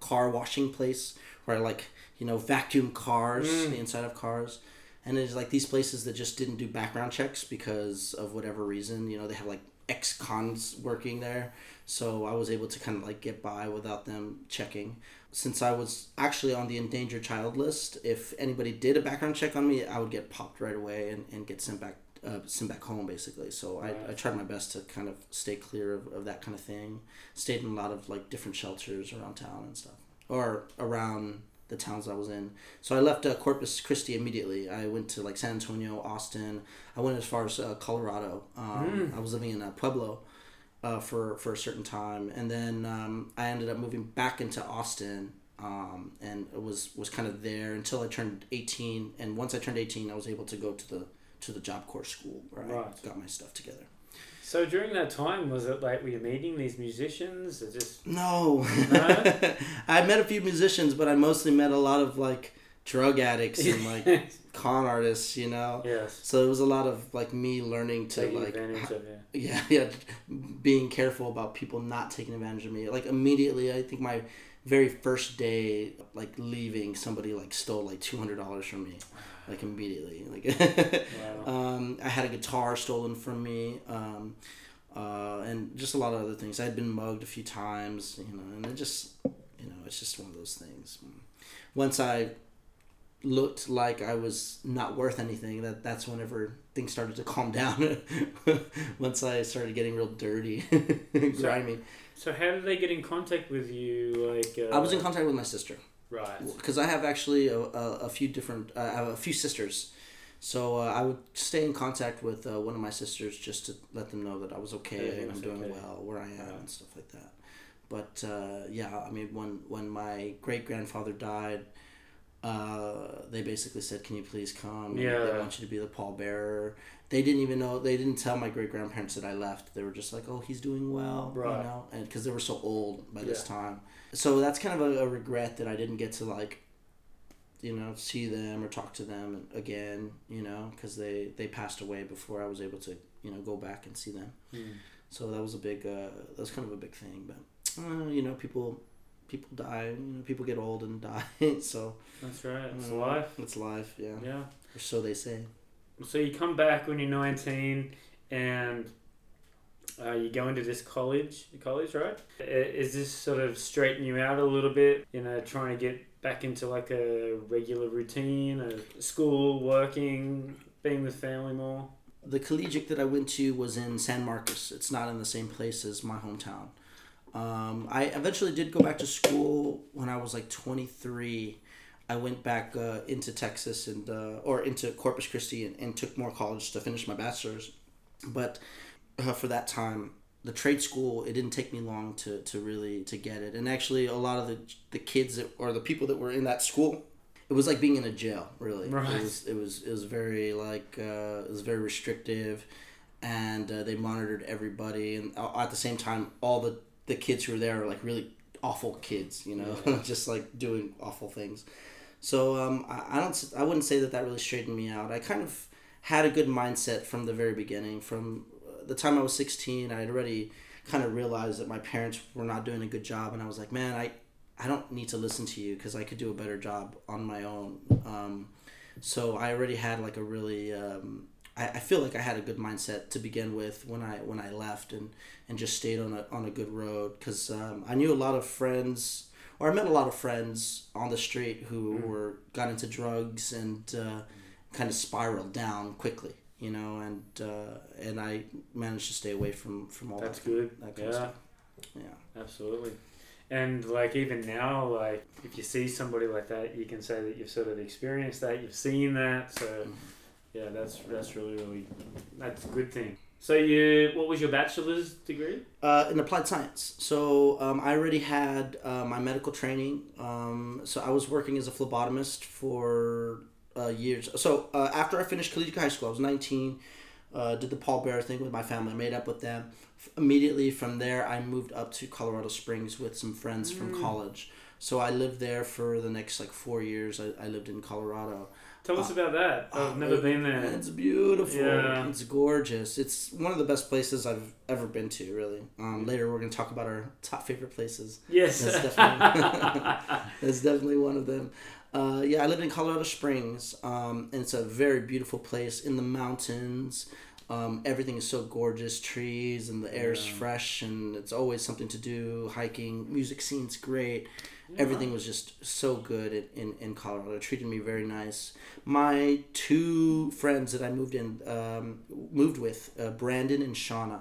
car washing place where I like you know vacuum cars, the inside of cars, and it's like these places that just didn't do background checks because of whatever reason. You know they have like ex cons working there, so I was able to kind of like get by without them checking. Since I was actually on the endangered child list, if anybody did a background check on me, I would get popped right away and, and get sent back uh, sent back home basically. So I, I tried my best to kind of stay clear of, of that kind of thing. Stayed in a lot of like different shelters around town and stuff, or around the towns I was in. So I left uh, Corpus Christi immediately. I went to like San Antonio, Austin. I went as far as uh, Colorado. Um, I was living in uh, Pueblo. Uh, for, for a certain time, and then um, I ended up moving back into Austin, um, and it was was kind of there until I turned eighteen. And once I turned eighteen, I was able to go to the to the Job Corps school where I got my stuff together. So during that time, was it like were you meeting these musicians? Or just No, No? I met a few musicians, but I mostly met a lot of like drug addicts and like con artists, you know. yes, So it was a lot of like me learning to taking like advantage of it. yeah yeah being careful about people not taking advantage of me like immediately i think my very first day like leaving somebody like stole like $200 from me like immediately like Wow. um, i had a guitar stolen from me um, uh, and just a lot of other things i had been mugged a few times you know and it just you know it's just one of those things once i looked like I was not worth anything, that that's whenever things started to calm down. Once I started getting real dirty, grimy. So how did they get in contact with you? Like uh, I was in contact with my sister right. because I have actually a, a, a few different. Uh, I have a few sisters, so uh, I would stay in contact with uh, one of my sisters just to let them know that I was okay Everything and I'm doing okay. well where I am Right. and stuff like that. But uh, yeah, I mean, when when my great grandfather died, uh, they basically said, "Can you please come? They Yeah. want you to be the pallbearer." They didn't even know. They didn't tell my great grandparents that I left. They were just like, "Oh, he's doing well," Right. you know, and because they were so old by this time. So that's kind of a, a regret that I didn't get to like, you know, see them or talk to them again. You know, because they they passed away before I was able to you know go back and see them. Hmm. So that was a big, uh, that was kind of a big thing. But uh, you know, people, people die. You know, people get old and die. so That's right. It's uh, life. It's life. Yeah. Yeah. Or so they say. So you come back when you're 19 and uh, you go into this college, college, right? Is this sort of straighten you out a little bit? You know, trying to get back into like a regular routine of school, working, being with family more? The collegiate that I went to was in San Marcos. It's not in the same place as my hometown. Um, I eventually did go back to school when I was like 23. I went back uh, into Texas and uh, or into Corpus Christi and, and took more college to finish my bachelor's. But uh, for that time, the trade school it didn't take me long to, to really to get it. And actually, a lot of the the kids that, or the people that were in that school, it was like being in a jail. Really, Right. it was it was it was very like uh, it was very restrictive, and uh, they monitored everybody. And uh, at the same time, all the the kids who are there are like really awful kids, you know, just like doing awful things. So um, I, I don't I wouldn't say that that really straightened me out. I kind of had a good mindset from the very beginning. From uh, the time I was sixteen, I had already kind of realized that my parents were not doing a good job, and I was like, man, I I don't need to listen to you because I could do a better job on my own. Um, so I already had like a really um, I, I feel like I had a good mindset to begin with when I when I left and, and just stayed on a on a good road because um, I knew a lot of friends or I met a lot of friends on the street who were got into drugs and uh, kind of spiraled down quickly you know and uh, and I managed to stay away from from all That's that good. that yeah, stuff yeah absolutely. And like even now, like if you see somebody like that, you can say that you've sort of experienced that, you've seen that. So Mm-hmm. Yeah, that's that's really really that's a good thing. So you, what was your bachelor's degree? Uh, in applied science. So um, I already had uh, my medical training. Um, so I was working as a phlebotomist for uh, years. So uh, after I finished collegiate high school, I was 19, uh, did the pallbearer thing with my family, I made up with them. F- immediately from there, I moved up to Colorado Springs with some friends from college. So I lived there for the next like four years. I, I lived in Colorado. Tell us about that. I've Uh, never it- been there. It's beautiful. Yeah. It's gorgeous. It's one of the best places I've ever been to, really. Um, later, we're going to talk about our top favorite places. Yes. That's definitely, that's definitely one of them. Uh, yeah, I lived in Colorado Springs, um, and it's a very beautiful place in the mountains. Um, everything is so gorgeous, trees, and the air is fresh, and it's always something to do. Hiking, music scene's great. Everything was just so good in, in, in Colorado. It treated me very nice. My two friends that I moved in um, moved with, uh, Brandon and Shauna.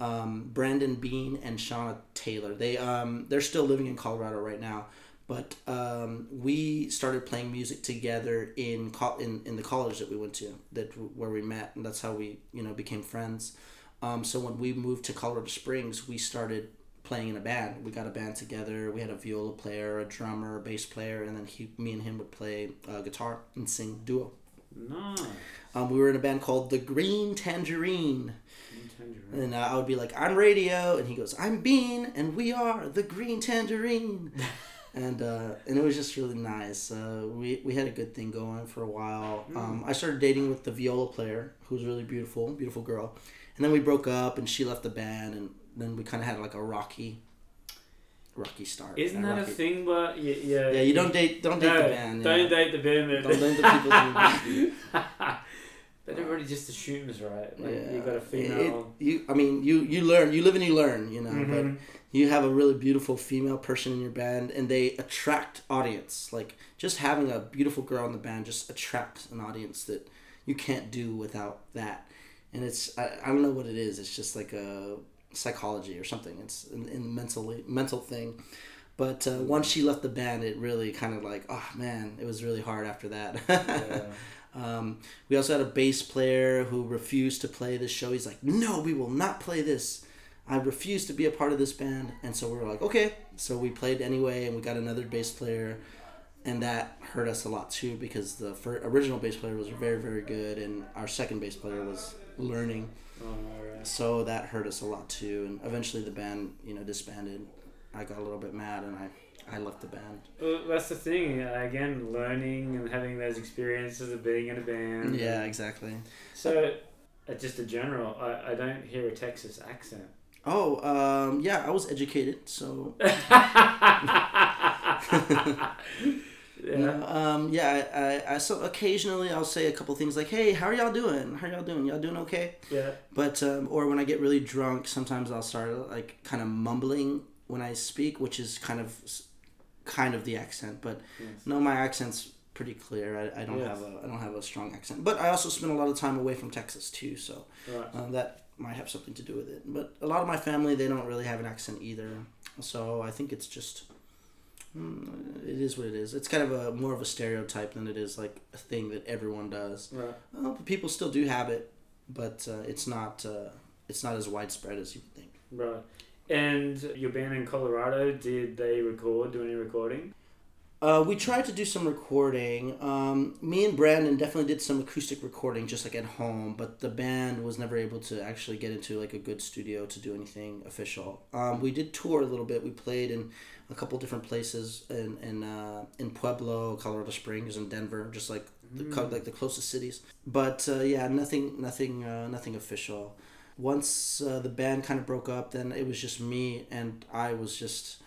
Um, Brandon Bean and Shauna Taylor. They um, they're still living in Colorado right now, but um, we started playing music together in, co- in in the college that we went to that where we met, and that's how we you know became friends. Um, so when we moved to Colorado Springs, we started playing in a band. We got a band together. We had a viola player, a drummer, a bass player, and then he, me and him would play uh, guitar and sing duo. nice. Um, we were in a band called the Green Tangerine, Green Tangerine. and uh, I would be like, "I'm Radio," and he goes, "I'm Bean," and we are the Green Tangerine. and uh, and it was just really nice. Uh, we we had a good thing going for a while. Um, I started dating with the viola player, who was really beautiful, beautiful girl, and then we broke up, and she left the band, and then we kind of had like a rocky, rocky start. Isn't that a thing? But yeah, yeah. Yeah, you don't date don't date no, the band. Don't yeah. date the band. Don't date the people but everybody just assumes, right? Like yeah. you got a It- female. it- you, I mean, you you learn, you live and you learn, you know. Mhm. But you have a really beautiful female person in your band, and they attract audience. Like just having a beautiful girl in the band just attracts an audience that you can't do without that. And it's I, I don't know what it is. It's just like a psychology or something. It's in, in mentally mental thing. But uh, once she left the band, it really kind of like, oh man, it was really hard after that. Yeah. Um, we also had a bass player who refused to play this show. He's like, "No, we will not play this. I refuse to be a part of this band." And so we were like, "Okay." So we played anyway, and we got another bass player, and that hurt us a lot too because the original bass player was very, very good, and our second bass player was learning. Oh. So that hurt us a lot too. And eventually, the band, you know, disbanded. I got a little bit mad, and I, I left the band. Well, that's the thing. uh, Again, learning and having those experiences of being in a band. Yeah, exactly. So, uh, just a general, I, I don't hear a Texas accent. Oh, um, yeah, I was educated, so Yeah. No, um, yeah, I, I, I, so occasionally I'll say a couple things like, "Hey, how are y'all doing? How are y'all doing? Y'all doing okay?" Yeah. But um, or when I get really drunk, sometimes I'll start like kind of mumbling when I speak, which is kind of kind of the accent. But Yes. no, my accent's pretty clear. I, I don't Yes. have a I don't have a strong accent. But I also spend a lot of time away from Texas too, so Right. um, that might have something to do with it. But a lot of my family they don't really have an accent either, so I think it's just. Mm, It is what it is. It's kind of a more of a stereotype than it is like a thing that everyone does. Right. Well, people still do have it, but uh, it's not uh, it's not as widespread as you would think. Right. And your band in Colorado, did they record, do any recording? Uh, we tried to do some recording. Um, me and Brandon definitely did some acoustic recording, just like at home. But the band was never able to actually get into like a good studio to do anything official. Um, we did tour a little bit. We played in a couple different places in in, uh, in Pueblo, Colorado Springs, and Denver, just like the co- like the closest cities. But uh, yeah, nothing, nothing, uh, nothing official. Once uh, the band kind of broke up, then it was just me, and I was just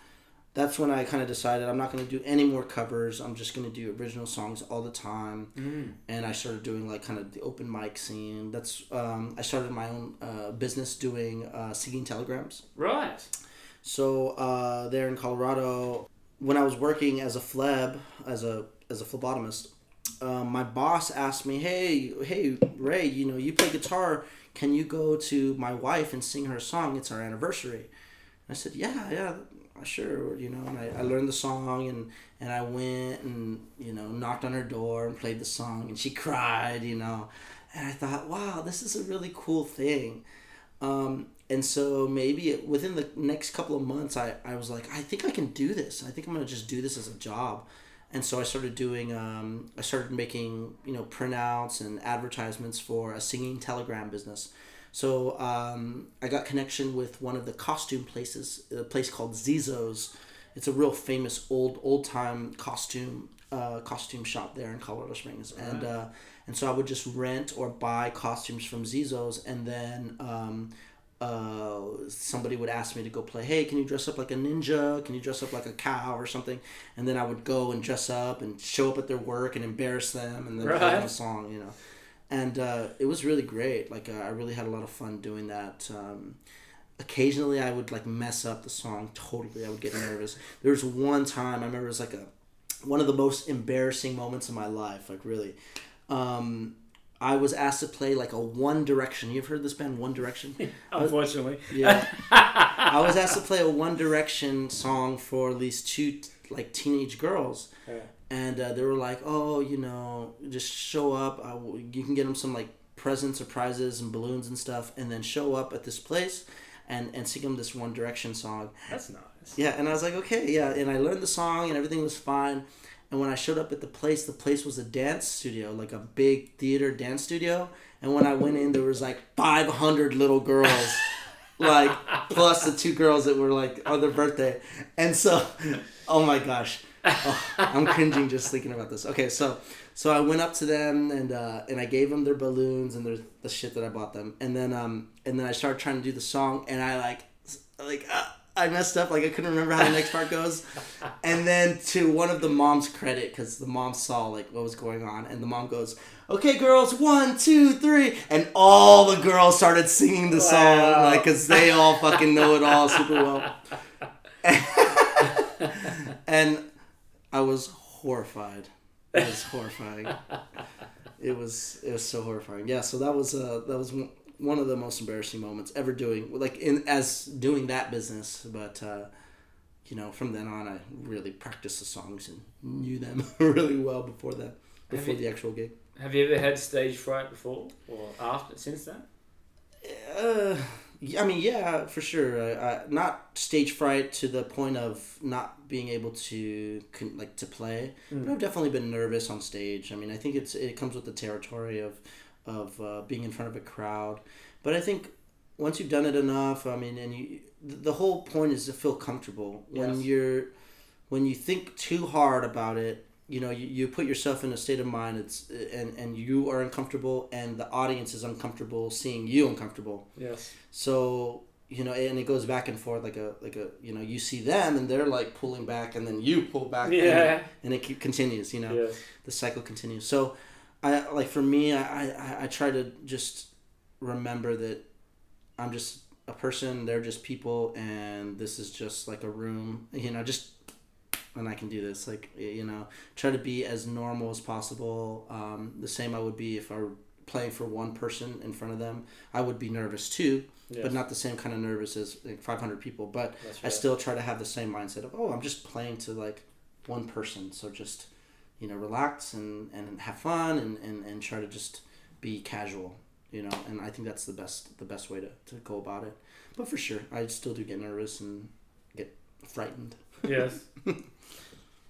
that's when I kind of decided I'm not going to do any more covers. I'm just going to do original songs all the time. Mm. And I started doing like kind of the open mic scene. That's um, I started my own uh, business doing uh, singing telegrams. Right. So uh, there in Colorado, when I was working as a fleb, as a as a phlebotomist, um, my boss asked me, "Hey, hey, Ray, you know you play guitar. Can you go to my wife and sing her song? It's our anniversary." I said, "Yeah, yeah, sure." You know, and I, I learned the song and and I went and you know knocked on her door and played the song and she cried. You know, and I thought, "Wow, this is a really cool thing." Um, and so maybe it, within the next couple of months, I, I was like, I think I can do this. I think I'm gonna just do this as a job. And so I started doing, um, I started making, you know, printouts and advertisements for a singing telegram business. So um, I got connection with one of the costume places, a place called Zeezo's. It's a real famous old old time costume uh, costume shop there in Colorado Springs, and uh, and so I would just rent or buy costumes from Zeezo's, and then um, uh, somebody would ask me to go play. Hey, can you dress up like a ninja? Can you dress up like a cow or something? And then I would go and dress up and show up at their work and embarrass them, and then play them a song, you know. And uh, it was really great. Like uh, I really had a lot of fun doing that. Um, occasionally, I would like mess up the song totally. I would get nervous. There was one time I remember it was like a one of the most embarrassing moments of my life. Like really. Um, I was asked to play like a One Direction. You've heard this band One Direction? Unfortunately. Yeah. I was asked to play a One Direction song for at least two like teenage girls, Yeah. and uh, they were like, "Oh, you know, just show up. Will you can get them some like presents or prizes and balloons and stuff, and then show up at this place, and and sing them this One Direction song." That's nice. Yeah, and I was like, okay, yeah, and I learned the song and everything was fine. And when I showed up at the place, the place was a dance studio, like a big theater dance studio. And when I went in, there was like 500 little girls, like plus the two girls that were like on their birthday. And so, oh my gosh, oh, I'm cringing just thinking about this. Okay, so so I went up to them and uh, and I gave them their balloons and their the shit that I bought them. And then um and then I started trying to do the song and I like like uh, I messed up like I couldn't remember how the next part goes. And then to one of the mom's credit because the mom saw like what was going on and the mom goes, "Okay, girls, one, two, three," and all the girls started singing the song Wow. like because they all fucking know it all super well. and I was horrified. It was horrifying. It was it was so horrifying. Yeah, so that was uh that was one- one of the most embarrassing moments ever doing like in as doing that business. But uh, you know, from then on, I really practiced the songs and knew them really well before that before you- the actual gig. Have you ever had stage fright before or after since then? Uh, I mean, yeah, for sure. I, not stage fright to the point of not being able to like to play, but I've definitely been nervous on stage. I mean, I think it's it comes with the territory of of uh, being in front of a crowd. But I think once you've done it enough, I mean, and you the whole point is to feel comfortable. When Yes. you're when you think too hard about it, you know, you, you put yourself in a state of mind. It's and and you are uncomfortable, and the audience is uncomfortable seeing you uncomfortable. Yes. So you know, and it goes back and forth like a like a you know, you see them and they're like pulling back, and then you pull back. and- Yeah. And, it keep, continues. You know, Yes. the cycle continues. So, I like for me, I, I I try to just remember that I'm just a person. They're just people, and this is just like a room. You know, just and I can do this. Like you know, try to be as normal as possible. Um, the same I would be if I were playing for one person in front of them. I would be nervous too, Yes. but not the same kind of nervous as like 500 people. But That's I still try to have the same mindset of oh, I'm just playing to like one person. So just you know, relax and, and have fun and, and, and try to just be casual, you know, and I think that's the best the best way to, to go about it. But for sure, I still do get nervous and get frightened. yes.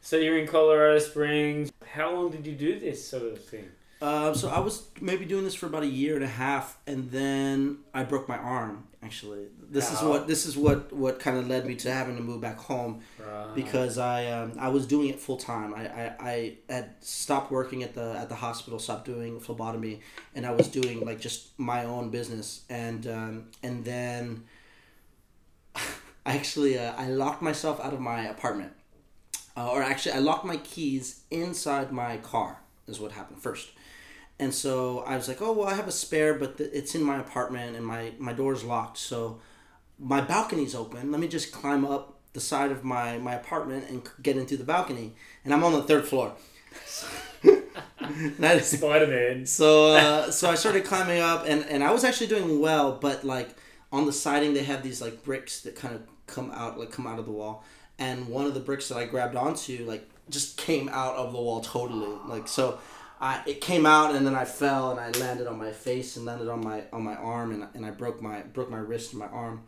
So you're in Colorado Springs. How long did you do this sort of thing? Um, so I was maybe doing this for about a year and a half, and then I broke my arm. Actually, this is what this is what what kind of led me to having to move back home Right. because I um, I was doing it full time. I, I, I had stopped working at the at the hospital, stopped doing phlebotomy, and I was doing like just my own business. And um, and then I actually uh, I locked myself out of my apartment, uh, or actually I locked my keys inside my car. Is what happened first. And so I was like, oh well, I have a spare, but th- it's in my apartment and my my door's locked. So my balcony's open. Let me just climb up the side of my my apartment and c- get into the balcony. And I'm on the third floor. Spider Man. so uh, so I started climbing up, and and I was actually doing well, but like on the siding they have these like bricks that kind of come out like come out of the wall, and one of the bricks that I grabbed onto like just came out of the wall totally like so. I, it came out and then I fell and I landed on my face and landed on my on my arm and, and I broke my broke my wrist and my arm,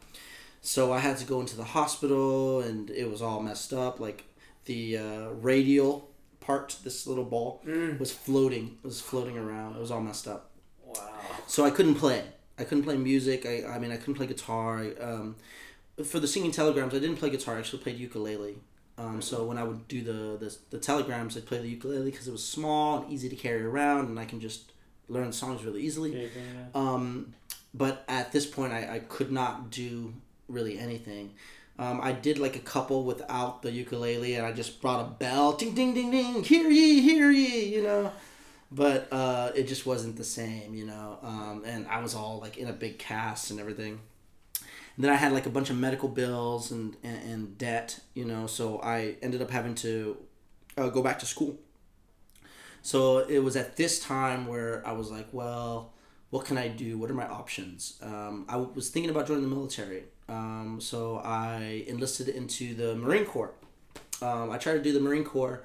so I had to go into the hospital and it was all messed up like the uh, radial part this little ball was floating It was floating around it was all messed up Wow. so I couldn't play. I couldn't play music. I, I mean, I couldn't play guitar. I, um, for the singing telegrams, I didn't play guitar. I actually played ukulele. Um, so when I would do the, the, the telegrams, I'd play the ukulele because it was small and easy to carry around, and I can just learn songs really easily. Yeah, yeah. Um, but at this point, I, I could not do really anything. Um, I did like a couple without the ukulele, and I just brought a bell, ding ding ding ding, hear ye, hear ye, you know. But uh, it just wasn't the same, you know. Um, and I was all like in a big cast and everything. And then I had like a bunch of medical bills and, and, and debt, you know. So I ended up having to uh, go back to school. So it was at this time where I was like, well, what can I do? What are my options? Um, I was thinking about joining the military. Um, so I enlisted into the Marine Corps. Um, I tried to do the Marine Corps.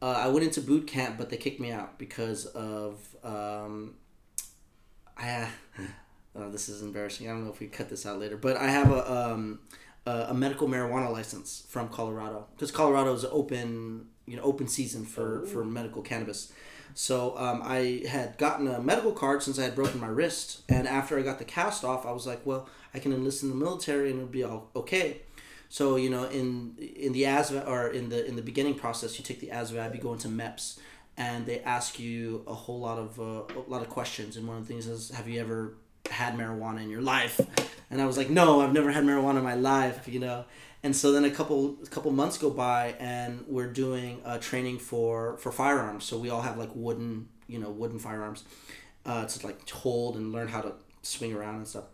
Uh, I went into boot camp, but they kicked me out because of. Um, I, oh, this is embarrassing. I don't know if we cut this out later, but I have a um, a, a medical marijuana license from Colorado because Colorado is open, you know, open season for for medical cannabis. So um, I had gotten a medical card since I had broken my wrist, and after I got the cast off, I was like, well, I can enlist in the military and it'll be all okay. So you know, in in the ASVAB or in the in the beginning process, you take the ASVAB, you go into MEPS, and they ask you a whole lot of uh, a lot of questions. And one of the things is, have you ever had marijuana in your life? And I was like, no, I've never had marijuana in my life, you know. And so then a couple a couple months go by, and we're doing a training for for firearms. So we all have like wooden, you know, wooden firearms uh, to like hold and learn how to swing around and stuff.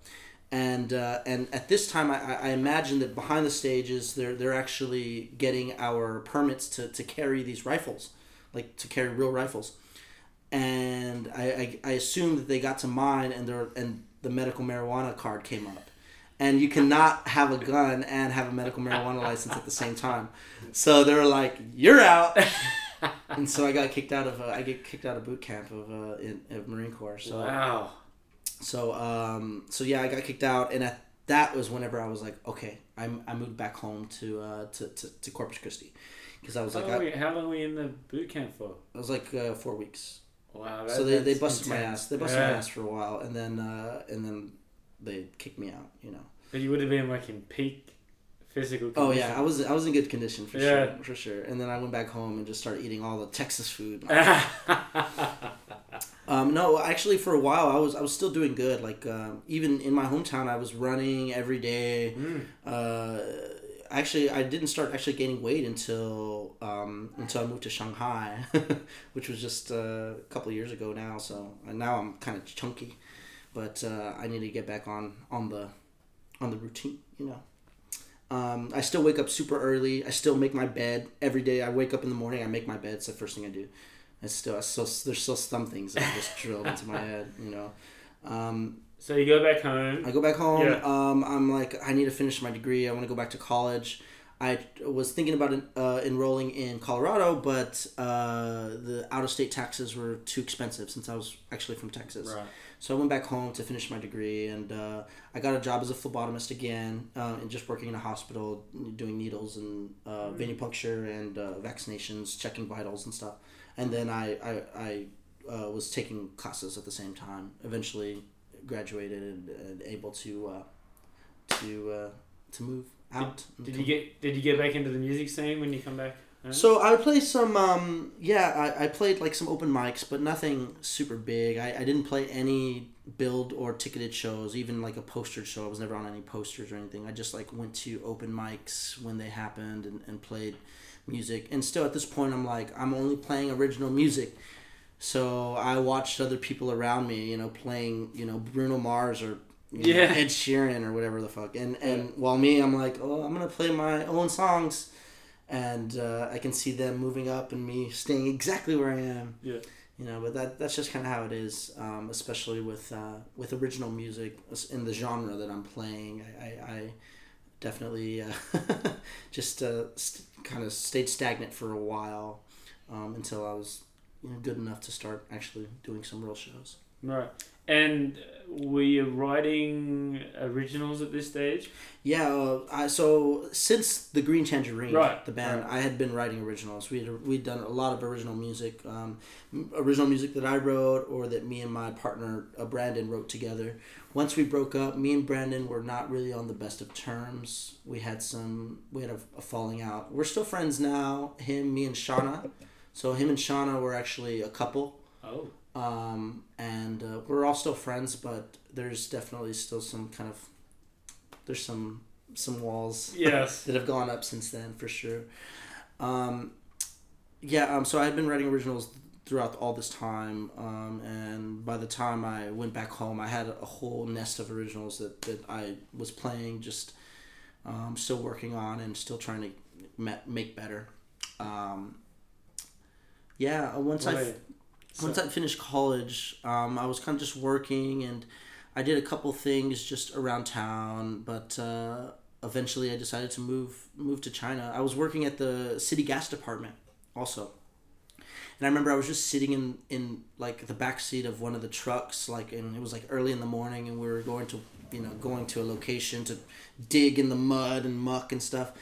And uh, and at this time, I, I imagine that behind the stages, they're they're actually getting our permits to, to carry these rifles, like to carry real rifles. And I, I, I assumed that they got to mine, and there and the medical marijuana card came up, and you cannot have a gun and have a medical marijuana license at the same time. So they were like, "You're out." and so I got kicked out of uh, I get kicked out of boot camp of uh, in of Marine Corps. So wow. so um so yeah, I got kicked out, and at, that was whenever I was like, okay, I'm I moved back home to uh to, to, to Corpus Christi, because I was How, like long I, you, how long were you in the boot camp for? I was like uh, four weeks. Wow. That, so they, they busted my ass. They busted my ass for a while, and then uh and then they kicked me out. You know. But you would have been like in peak physical. Oh Condition. yeah, I was I was in good condition for Yeah. sure, for sure. And then I went back home and just started eating all the Texas food. Um, no, actually, for a while I was I was still doing good. Like um, even in my hometown, I was running every day. Mm. Uh, actually, I didn't start actually gaining weight until um, until I moved to Shanghai, which was just uh, a couple of years ago now. So and now I'm kind of chunky, but uh, I need to get back on on the on the routine. You know. Um, I still wake up super early. I still make my bed every day. I wake up in the morning. I make my bed. It's the first thing I do. It's still I still there's still some things that are just drilled into my head. You know. Um, So you go back home. I go back home. Yeah. Um, I'm like, I need to finish my degree. I want to go back to college. I was thinking about uh, enrolling in Colorado, but uh, the out of state taxes were too expensive since I was actually from Texas. Right. So I went back home to finish my degree, and uh, I got a job as a phlebotomist again, uh, and just working in a hospital, doing needles and uh, venipuncture and uh, vaccinations, checking vitals and stuff. And then I I, I uh, was taking classes at the same time. Eventually, graduated and, and able to uh, to uh, to move out. and Did you get Did you get back into the music scene when you come back? so I play some, um, yeah, I, I played like some open mics, but nothing super big. I, I didn't play any build or ticketed shows, even like a postered show. I was never on any posters or anything. I just like went to open mics when they happened and, and played music. And still at this point, I'm like, I'm only playing original music. So I watched other people around me, you know, playing, you know, Bruno Mars or you know, Yeah. Ed Sheeran or whatever the fuck. And and while me, I'm like, oh, I'm gonna play my own songs and uh, I can see them moving up and me staying exactly where I am. Yeah. You know, but that that's just kind of how it is, um, especially with uh, with original music in the genre that I'm playing. I, I, I definitely uh, just uh, st- kind of stayed stagnant for a while um, until I was you know, good enough to start actually doing some real shows. Right. And were you writing originals at this stage? Yeah, uh, I, so since the Green Tangerine, Right, the band, right. I had been writing originals. We had we'd done a lot of original music, um, original music that I wrote or that me and my partner uh, Brandon wrote together. Once we broke up, me and Brandon were not really on the best of terms. We had some, we had a, a falling out. We're still friends now. Him, me, and Shauna. So him and Shauna were actually a couple Oh. um, and uh, we're all still friends, but there's definitely still some kind of there's some some walls Yes. that have gone up since then for sure. Um, yeah, um, so I had been writing originals throughout all this time, um, and by the time I went back home, I had a whole nest of originals that, that I was playing, just um, still working on and still trying to ma- make better. Um, yeah, uh, once I Right. once I finished college, um, I was kind of just working and I did a couple things just around town, but uh, eventually I decided to move move to China. I was working at the city gas department also. And I remember I was just sitting in, in like the back seat of one of the trucks, like, and it was like early in the morning, and we were going to, you know, going to a location to dig in the mud and muck and stuff.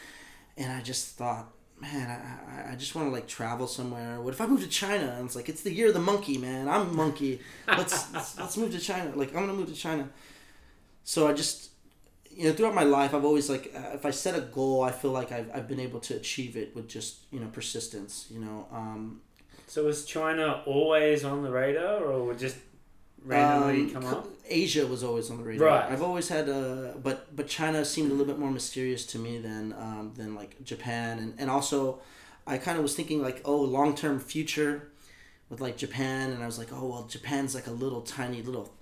And I just thought, man, I, I, just want to like travel somewhere. What if I move to China? And it's like it's the year of the monkey, man. I'm monkey. Let's let's, let's move to China. Like I'm gonna move to China. So I just, you know, throughout my life, I've always like uh, if I set a goal, I feel like I've, I've been able to achieve it with just you know persistence. You know, um, So was China always on the radar, or would just randomly um, come up? Asia was always on the radar. Right. I've always had uh but but China seemed a little bit more mysterious to me than um, than like Japan and, and also I kind of was thinking like oh long term future with like Japan and I was like oh well Japan's like a little tiny little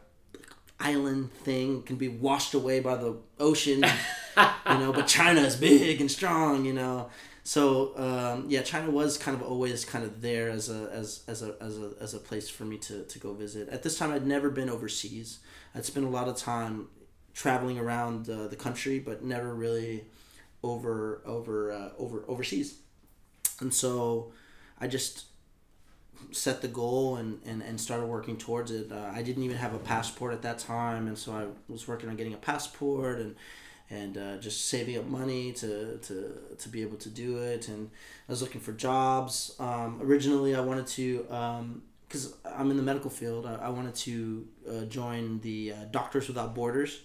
island thing can be washed away by the ocean you know but China is big and strong you know so um, yeah China was kind of always kind of there as a as, as a as a as a place for me to, to go visit. At this time I'd never been overseas. I'd spent a lot of time traveling around uh, the country but never really over over uh, over overseas. And so I just set the goal and, and, and started working towards it. Uh, I didn't even have a passport at that time, and so I was working on getting a passport and and uh, just saving up money to, to, to be able to do it. And I was looking for jobs. Um, originally, I wanted to, because I'm in the medical field, I, I wanted to uh, join the uh, Doctors Without Borders.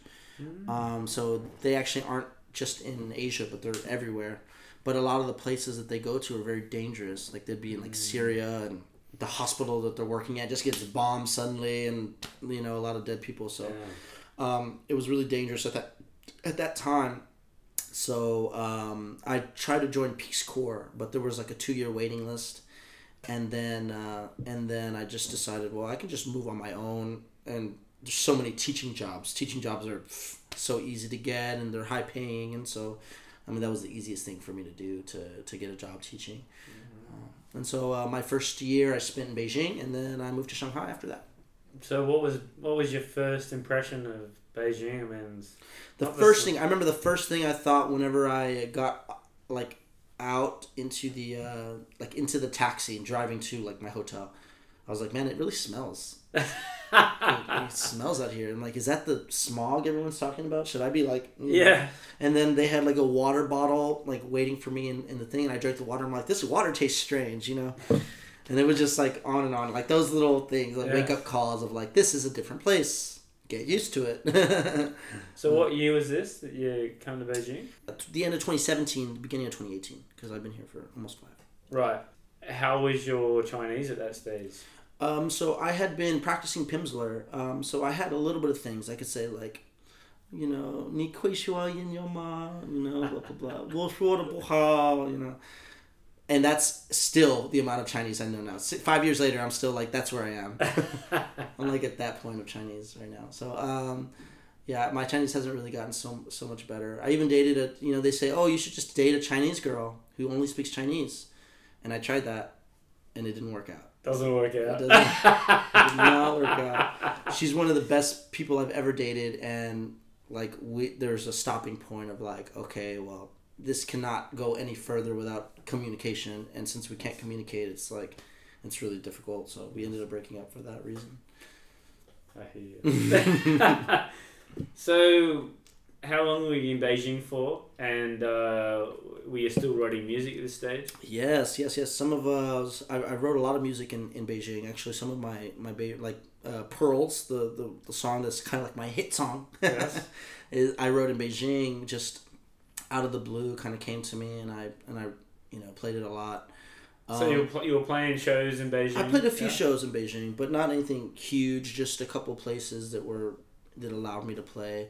Um, so they actually aren't just in Asia, but they're everywhere. But a lot of the places that they go to are very dangerous. Like they'd be in like Syria and the hospital that they're working at just gets bombed suddenly, and you know a lot of dead people. So um, it was really dangerous i that at that time. So um, I tried to join Peace Corps, but there was like a two year waiting list, and then uh, and then I just decided, well, I can just move on my own. And there's so many teaching jobs. Teaching jobs are so easy to get, and they're high paying, and so I mean that was the easiest thing for me to do to to get a job teaching. Um, and so uh, my first year I spent in Beijing, and then I moved to Shanghai after that. So what was what was your first impression of Beijing? It's The first thing I remember, the first thing I thought whenever I got like out into the uh, like into the taxi and driving to like my hotel, I was like, man, it really smells. it, it smells out here. I'm like, is that the smog everyone's talking about? Should I be like, know? Yeah. And then they had like a water bottle like waiting for me in, in the thing, and I drank the water. I'm like, this water tastes strange, you know. And it was just like on and on, like those little things, like Yeah. wake up calls of like, this is a different place get used to it. so what year was this that you come to Beijing? At the end of 2017, the beginning of 2018, because I've been here for almost five. Right. How was your Chinese at that stage? Um, so I had been practicing Pimsleur. Um, so I had a little bit of things I could say like, you know, ni kui shua yin yo ma, you know, blah blah blah, wo shuo de bu hao, you know. And that's still the amount of Chinese I know now. Five years later, I'm still like, that's where I am. I'm like at that point of Chinese right now. So, um, yeah, my Chinese hasn't really gotten so so much better. I even dated a, you know, they say, oh, you should just date a Chinese girl who only speaks Chinese, and I tried that, and it didn't work out. Doesn't work It out. doesn't it did not work out. She's one of the best people I've ever dated, and like we, there's a stopping point of like, okay, well, this cannot go any further without communication, and since we can't communicate, it's like, it's really difficult. So we ended up breaking up for that reason. I hear you. so, how long were you in Beijing for? And uh, were you still writing music at this stage? Yes, yes, yes. Some of us, I, I wrote a lot of music in, in Beijing. Actually, some of my my ba- like uh, pearls, the, the the song that's kind of like my hit song. Yes. I wrote in Beijing just out of the blue, kind of came to me, and I and I you know played it a lot. so Um, you were, pl- you were playing shows in Beijing? I played a few Yeah. shows in Beijing, but not anything huge. Just a couple places that were that allowed me to play.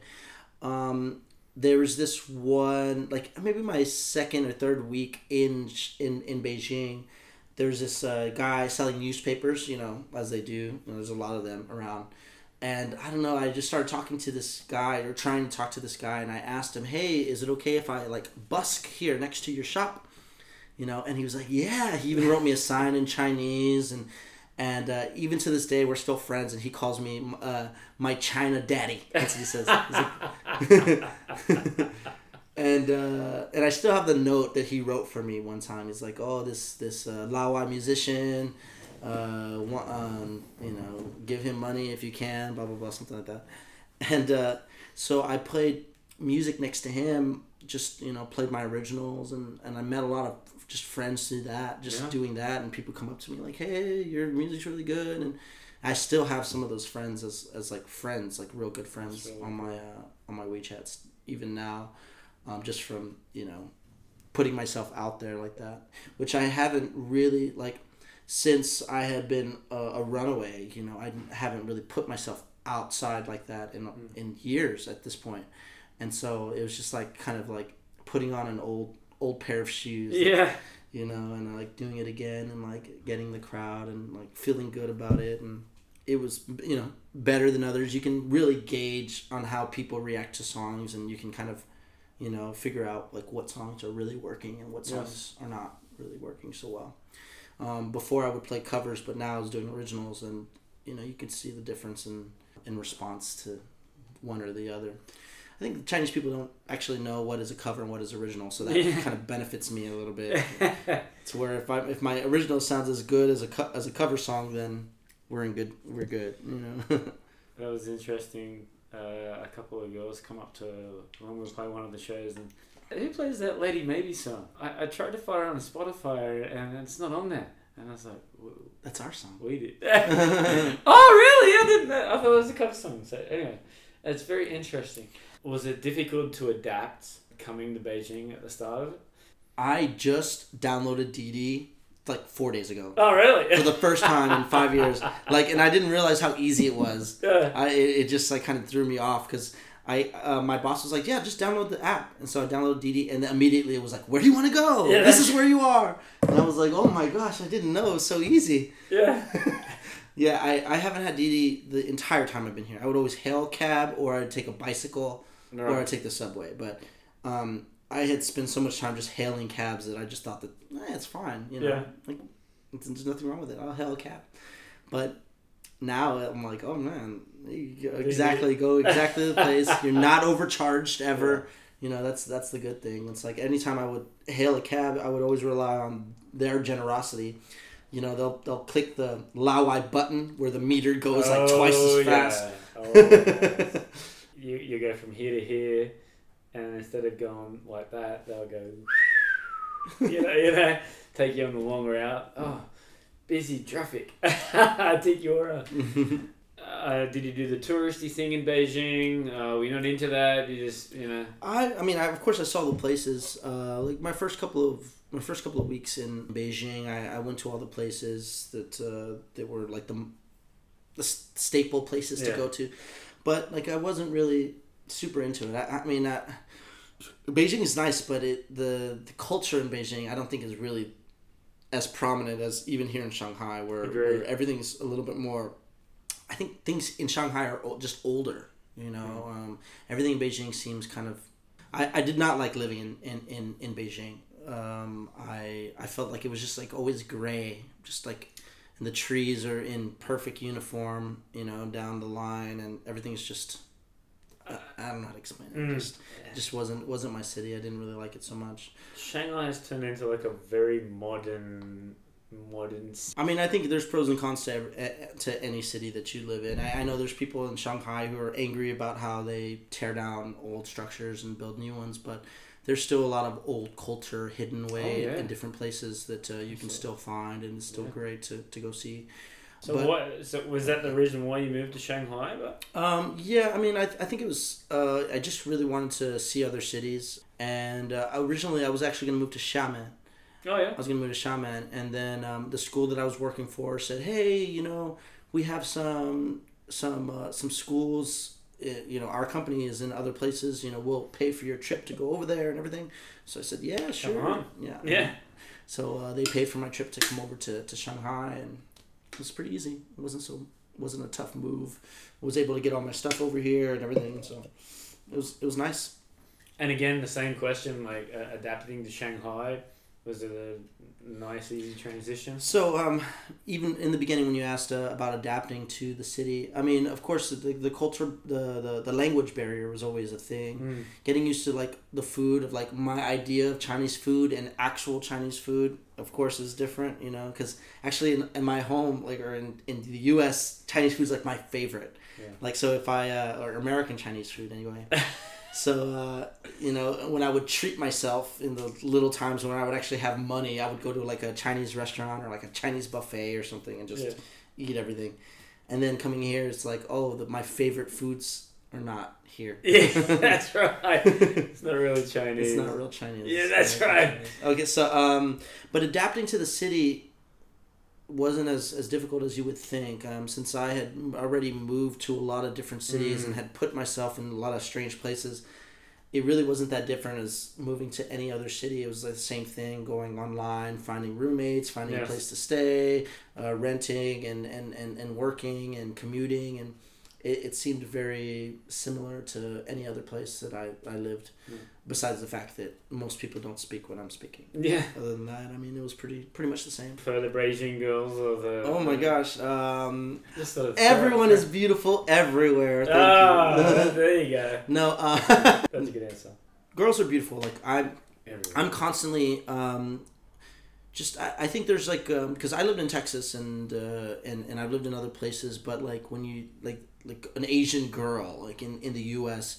Um, there was this one, like maybe my second or third week in in in Beijing. There's this uh, guy selling newspapers, you know, as they do. You know, there's a lot of them around. And I don't know, I just started talking to this guy or trying to talk to this guy, and I asked him, "Hey, is it okay if I like busk here next to your shop?" You know and he was like yeah he even wrote me a sign in chinese and and uh, even to this day we're still friends and he calls me uh, my china daddy. That's what he says. And uh, and i still have the note that he wrote for me one time. He's like oh this this uh, laowai musician uh, um, you know give him money if you can blah blah blah something like that. And uh, so i played music next to him just you know played my originals and, and i met a lot of just friends through that just Yeah. doing that and people come up to me like hey your music's really good and i still have some of those friends as, as like friends like real good friends really on my uh, on my wechats even now um, just from you know putting myself out there like that which i haven't really like since i had been a, a runaway you know i haven't really put myself outside like that in, in years at this point. And so it was just like kind of like putting on an old old pair of shoes Yeah. you know and like doing it again and like getting the crowd and like feeling good about it. And it was you know better than others. You can really gauge on how people react to songs and you can kind of you know figure out like what songs are really working and what songs are not really working so well. Um, before i would play covers but now i was doing originals and you know you could see the difference in in response to one or the other I think Chinese people don't actually know what is a cover and what is original, so that Yeah. kind of benefits me a little bit. to where if I if my original sounds as good as a co- as a cover song, then we're in good. We're good. You know. That was interesting. Uh, a couple of girls come up to when we play one of the shows and who plays that Lady Maybe song? I, I tried to find it on Spotify and it's not on there. And I was like, "W- That's our song. we did. oh, really? I didn't know. I thought it was a cover song. So anyway, it's very interesting. Was it difficult to adapt coming to Beijing at the start of it? I just downloaded DiDi like four days ago Oh, really? for the first time in five years. Like, and I didn't realize how easy it was. yeah. I it, it just like kind of threw me off because. I uh, my boss was like, yeah, just download the app, and so I downloaded DiDi, and then immediately it was like, where do you want to go? Yeah. This is where you are, and I was like, oh my gosh, I didn't know it was so easy. Yeah. Yeah, I, I haven't had DiDi the entire time I've been here. I would always hail a cab, or I'd take a bicycle, or I'd take the subway. But um, I had spent so much time just hailing cabs that I just thought that eh, it's fine. You know, Yeah. like it's, there's nothing wrong with it. I'll hail a cab. But now I'm like, oh man, exactly go exactly the place. You're not overcharged ever. You know, that's that's the good thing. It's like anytime I would hail a cab, I would always rely on their generosity you know they'll they'll click the laowai button where the meter goes like twice Oh, as fast. yeah. Oh, you, you go from here to here, and instead of going like that, they'll go, you know, you know, take you on the long route. Oh, busy traffic. Take your. Uh, uh, did you do the touristy thing in Beijing? Uh, we're not into that. You just, you know. I I mean I, of course I saw the places. Uh, like my first couple of my first couple of weeks in Beijing, I, I went to all the places that uh, that were like the the staple places to go to, but like I wasn't really super into it. I, I mean, I, Beijing is nice, but it the the culture in Beijing I don't think is really as prominent as even here in Shanghai, where, where everything's a little bit more. I think things in Shanghai are just older. You know, um, everything in Beijing seems kind of. I, I did not like living in in in, in Beijing. Um, I I felt like it was just like always gray, just like, and the trees are in perfect uniform. You know, down the line, and everything's just. I, I don't know how to explain it. Mm. Just just wasn't wasn't my city. I didn't really like it so much. Shanghai has turned into like a very modern, modern. I mean, I think there's pros and cons to every, eh, to any city that you live in. I, I know there's people in Shanghai who are angry about how they tear down old structures and build new ones, but there's still a lot of old culture hidden away Oh, yeah. in different places that uh, you can still find, and it's still Yeah. great to, to go see. So But- what? So was that the reason why you moved to Shanghai? But Um, yeah, I mean, I, I think it was. Uh, I just really wanted to see other cities, and uh, originally I was actually going to move to Xiamen. oh yeah. I was gonna move to Xiamen, and then um, the school that I was working for said, "Hey, you know, we have some some uh, some schools. You know, our company is in other places. You know, we'll pay for your trip to go over there and everything." So I said, "Yeah, sure, on. yeah, Yeah. So uh, they paid for my trip to come over to, to Shanghai, and it was pretty easy. It wasn't so wasn't a tough move. I was able to get all my stuff over here and everything, so it was it was nice. And again, the same question, like uh, adapting to Shanghai, was it a nice, easy transition? So, um, even in the beginning, when you asked uh, about adapting to the city, I mean, of course, the, the culture, the, the, the language barrier was always a thing. Mm. Getting used to like the food of like my idea of Chinese food and actual Chinese food, of course, is different. You know, because actually in, in my home, like or in, in the U.S., Chinese food is like my favorite. Yeah. Like so, if I uh, or American Chinese food anyway. So uh, you know, when I would treat myself in the little times when I would actually have money, I would go to like a Chinese restaurant or like a Chinese buffet or something and just Yeah. eat everything. And then coming here, it's like, oh, the, my favorite foods are not here. Yeah, that's right. It's not really Chinese. It's not real Chinese. Yeah, that's right. Okay, so um, but adapting to the city wasn't as, as difficult as you would think. Um, since I had already moved to a lot of different cities Mm. and had put myself in a lot of strange places, it really wasn't that different as moving to any other city. It was like the same thing, going online, finding roommates, finding a place to stay, uh, renting, and, and, and, and working and commuting, and it, it seemed very similar to any other place that I, I lived. Mm. Besides the fact that most people don't speak what I'm speaking. Yeah. Other than that, I mean, it was pretty pretty much the same. For the Beijing girls or the. Oh my gosh, um, Just sort of everyone is beautiful everywhere. Thank Ah, you. there you go. no, uh, That's a good answer. girls are beautiful. Like I'm, Everyone. I'm constantly um, just. I, I think there's like because I lived in Texas and uh, and and I've lived in other places, but like when you like like an Asian girl like in in the U.S.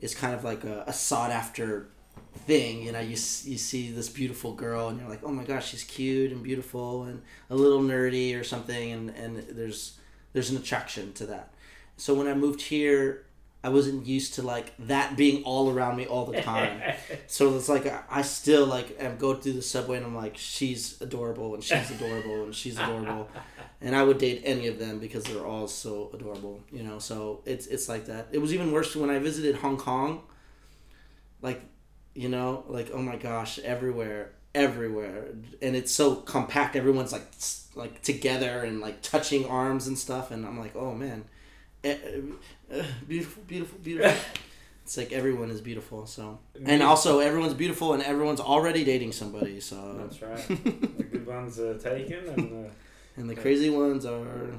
is kind of like a, a sought after thing you know you, you see this beautiful girl and you're like oh my gosh she's cute and beautiful and a little nerdy or something and, and there's there's an attraction to that so when i moved here i wasn't used to like that being all around me all the time. So it's like I- still like am go through the subway and i'm like she's adorable and she's adorable and she's adorable. And i would date any of them because they're all so adorable you know? So it's it's like that. It was even worse when i visited hong kong. Like you know like oh my gosh everywhere everywhere. And it's so compact. Everyone's like like together and like touching arms and stuff. And i'm like oh man beautiful beautiful beautiful it's like everyone is beautiful so and also everyone's beautiful and everyone's already dating somebody so That's right. the good ones are taken and uh, and the crazy ones are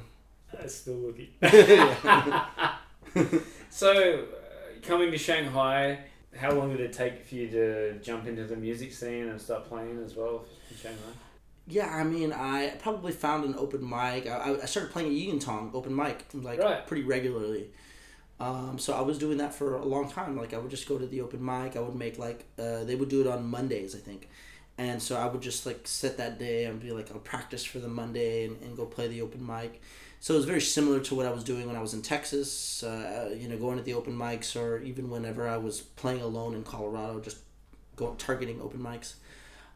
uh, still looking. So, uh, coming to Shanghai, how long did it take for you to jump into the music scene and start playing as well in Shanghai? Yeah, I mean, I probably found an open mic. I, I started playing at Yuyintang open mic like Right. pretty regularly. Um, so I was doing that for a long time. Like I would just go to the open mic. I would make like uh, they would do it on Mondays, I think, and so I would just like set that day and be like I'll practice for the Monday and, and go play the open mic. So it was very similar to what I was doing when I was in Texas. Uh, you know, going to the open mics, or even whenever I was playing alone in Colorado, just go targeting open mics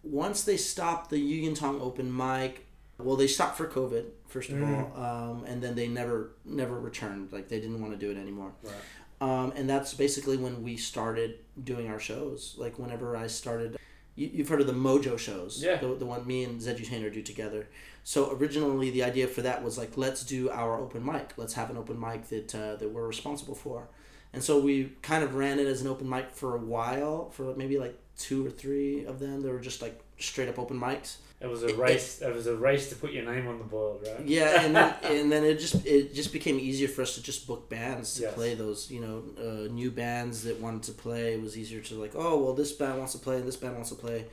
once they stopped the Yuyintang open mic, well, they stopped for COVID first of Mm. all, um, and then they never never returned. Like they didn't want to do it anymore. Right. Um, and that's basically when we started doing our shows. Like whenever I started, you, you've heard of the Mojo shows, Yeah. The, the one me and Zedu Tainer do together. So originally the idea for that was like let's do our open mic. Let's have an open mic that uh, that we're responsible for. And so we kind of ran it as an open mic for a while, for maybe like two or three of them. They were just like straight up open mics. It was a It- race. It was a race to put your name on the board, right? Yeah, and then and then it just it just became easier for us to just book bands to Yes. play those you know uh, new bands that wanted to play. It was easier to like oh well this band wants to play and this band wants to play.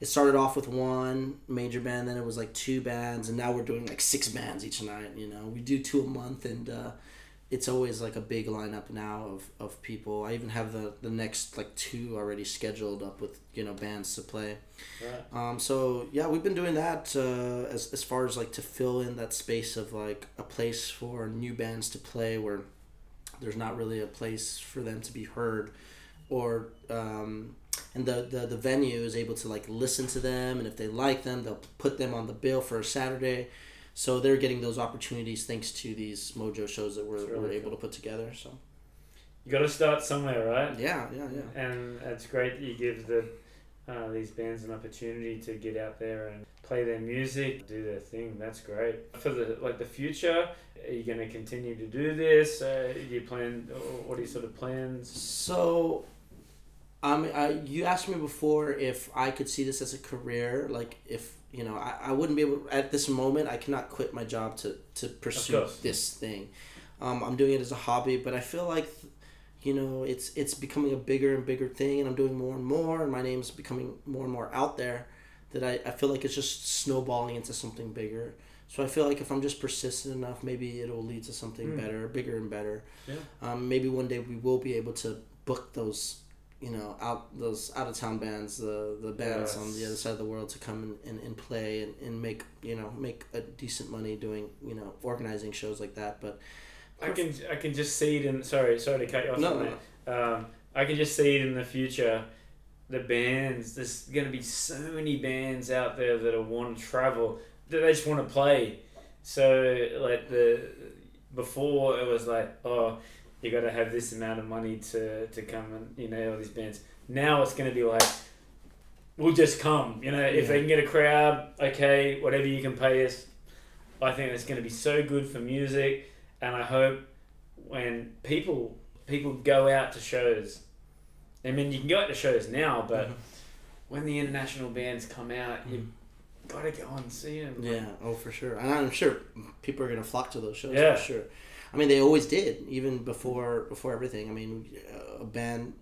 It started off with one major band, then it was like two bands, and now we're doing like six bands each night. You know, we do two a month, and uh, it's always like a big lineup now of, of people. I even have the the next like two already scheduled up with you know bands to play. Right. Um, so yeah, we've been doing that uh, as as far as like to fill in that space of like a place for new bands to play where there's not really a place for them to be heard, or um, and the, the the venue is able to like listen to them and if they like them they'll put them on the bill for a Saturday. So they're getting those opportunities thanks to these Mojo shows that we're, really we're able cool. to put together. So You got to start somewhere, right? yeah, yeah, yeah. And it's great that you give the uh, these bands an opportunity to get out there and play their music, do their thing. That's great. For the like the future, are you going to continue to do this? Uh, do you plan? What are your sort of plans? So, um, I, you asked me before if I could see this as a career. Like, if you know, I, I wouldn't be able at this moment. I cannot quit my job to to pursue this thing. Um, I'm doing it as a hobby, but I feel like, you know, it's it's becoming a bigger and bigger thing, and I'm doing more and more, and my name's becoming more and more out there. That I, I feel like it's just snowballing into something bigger. So I feel like if I'm just persistent enough, maybe it'll lead to something Mm. better, bigger and better. Yeah. Um, maybe one day we will be able to book those, you know, out those out of town bands, the the bands on the other side of the world to come and, and, and play and, and make you know make a decent money doing you know organizing shows like that. But I can I can just see it in. Sorry, sorry to cut you off. No, no. Um, I can just see it in the future. The bands, there's going to be so many bands out there that are want to travel that they just want to play. So like the before it was like oh you got to have this amount of money to to come and you know all these bands. Now it's going to be like we'll just come. You know if Yeah. they can get a crowd, okay, whatever you can pay us. I think it's going to be so good for music and I hope when people people go out to shows, I mean you can go out to shows now, but Mhm. when the international bands come out, you've got to go and see them. yeah, oh for sure, and I'm sure people are gonna flock to those shows Yeah. for sure. I mean, they always did, even before before everything. I mean, uh, a band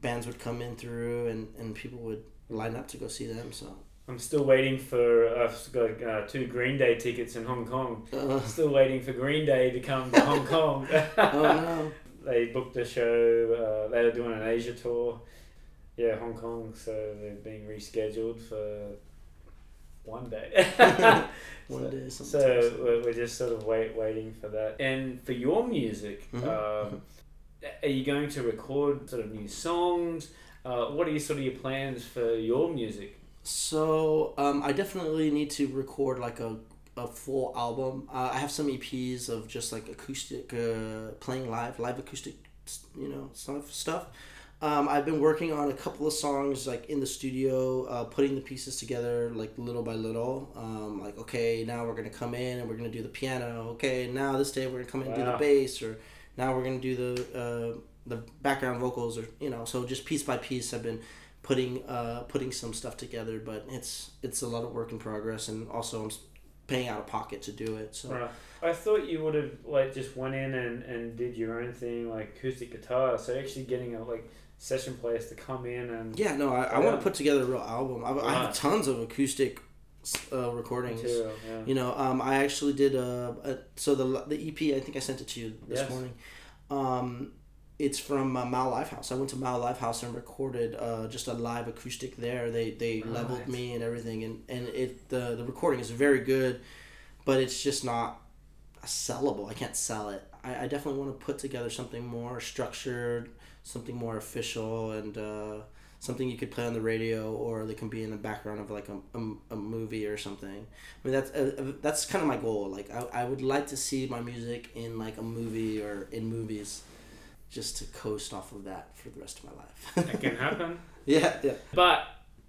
bands would come in through, and, and people would line up to go see them. So I'm still waiting for I've got uh, two Green Day tickets in Hong Kong. uh, Still waiting for Green Day to come to Hong Kong. oh no, They booked a show. Uh, they were doing an Asia tour. Yeah, Hong Kong. So they're being rescheduled for one day. one So- day something. So we're, we're just sort of wait, waiting for that. And for your music, Mhm. um, are you going to record sort of new songs? Uh, what are your sort of your plans for your music? So um, I definitely need to record like a, a full album. Uh, I have some EPs of just like acoustic, uh, playing live, live acoustic, you know, stuff. Stuff. Um, I've been working on a couple of songs like in the studio, uh, putting the pieces together like little by little. Um, like okay, now we're gonna come in and we're gonna do the piano. Okay, now this day we're gonna come in and do the bass, or now we're gonna do the uh, the background vocals, or you know. So just piece by piece, I've been putting uh, putting some stuff together, but it's it's a lot of work in progress, and also I'm paying out of pocket to do it. So Right. I thought you would have like just went in and, and did your own thing, like acoustic guitar. So actually getting a like session players to come in and yeah, no, I, I want to put together a real album. I, I have tons of acoustic uh, recordings. Material, yeah. You know, um, I actually did a, a so the the EP. I think I sent it to you this Yes. morning. Um, it's from uh, MAO Livehouse. I went to MAO Livehouse and recorded uh, just a live acoustic there. They they leveled me and everything, and and it the the recording is very good, but it's just not sellable. I can't sell it. I, I definitely want to put together something more structured, something more official, and uh, something you could play on the radio, or they can be in the background of like a, a, a movie or something. I mean that's uh, that's kind of my goal. Like I, I would like to see my music in like a movie or in movies, just to coast off of that for the rest of my life. It can happen, yeah, yeah, but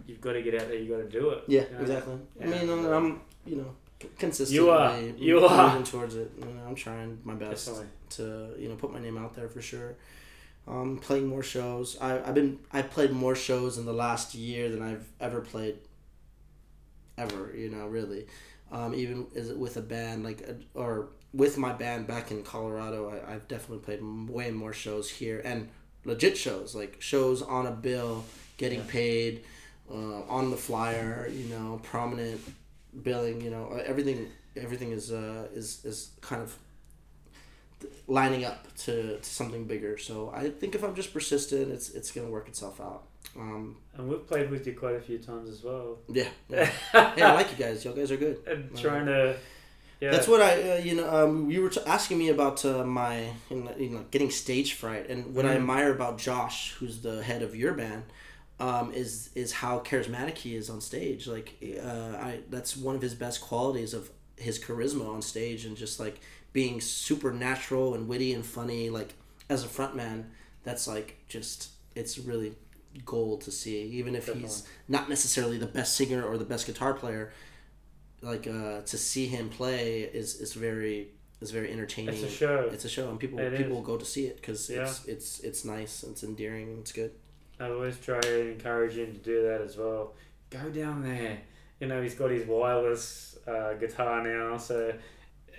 you've got to get out there. You got to do it. yeah, You know? exactly. I mean, I'm, I'm you know consistently You are. You moving are. towards it. You know, I'm trying my best Definitely. to you know put my name out there for sure. Um, playing more shows. I I've been I played more shows in the last year than I've ever played. Ever, you know, really, um, even is it with a band like uh, or with my band back in Colorado, I, I've definitely played way more shows here and legit shows like shows on a bill, getting Yeah. paid, uh, on the flyer, you know, prominent billing, you know, everything everything is uh is is kind of lining up to, to something bigger. So I think if I'm just persistent, it's it's gonna work itself out. Um, And we've played with you quite a few times as well. yeah, yeah. hey, I like you guys. Y'all guys are good. and trying to. Yeah. That's what I, uh, you know, um, you were t- asking me about uh, my, you know, getting stage fright, and what I Mhm. admire about Josh, who's the head of your band, um, is is how charismatic he is on stage. Like, uh, I that's one of his best qualities of his charisma on stage, and just like being supernatural and witty and funny. Like as a frontman, that's like just it's really gold to see. Even if he's not necessarily the best singer or the best guitar player, like uh, to see him play is is very is very entertaining. It's a show. It's a show, and people It people is. will go to see it because Yeah. it's it's it's nice, it's endearing, it's good. I always try and encourage him to do that as well. Go down there. You know, he's got his wireless uh, guitar now, so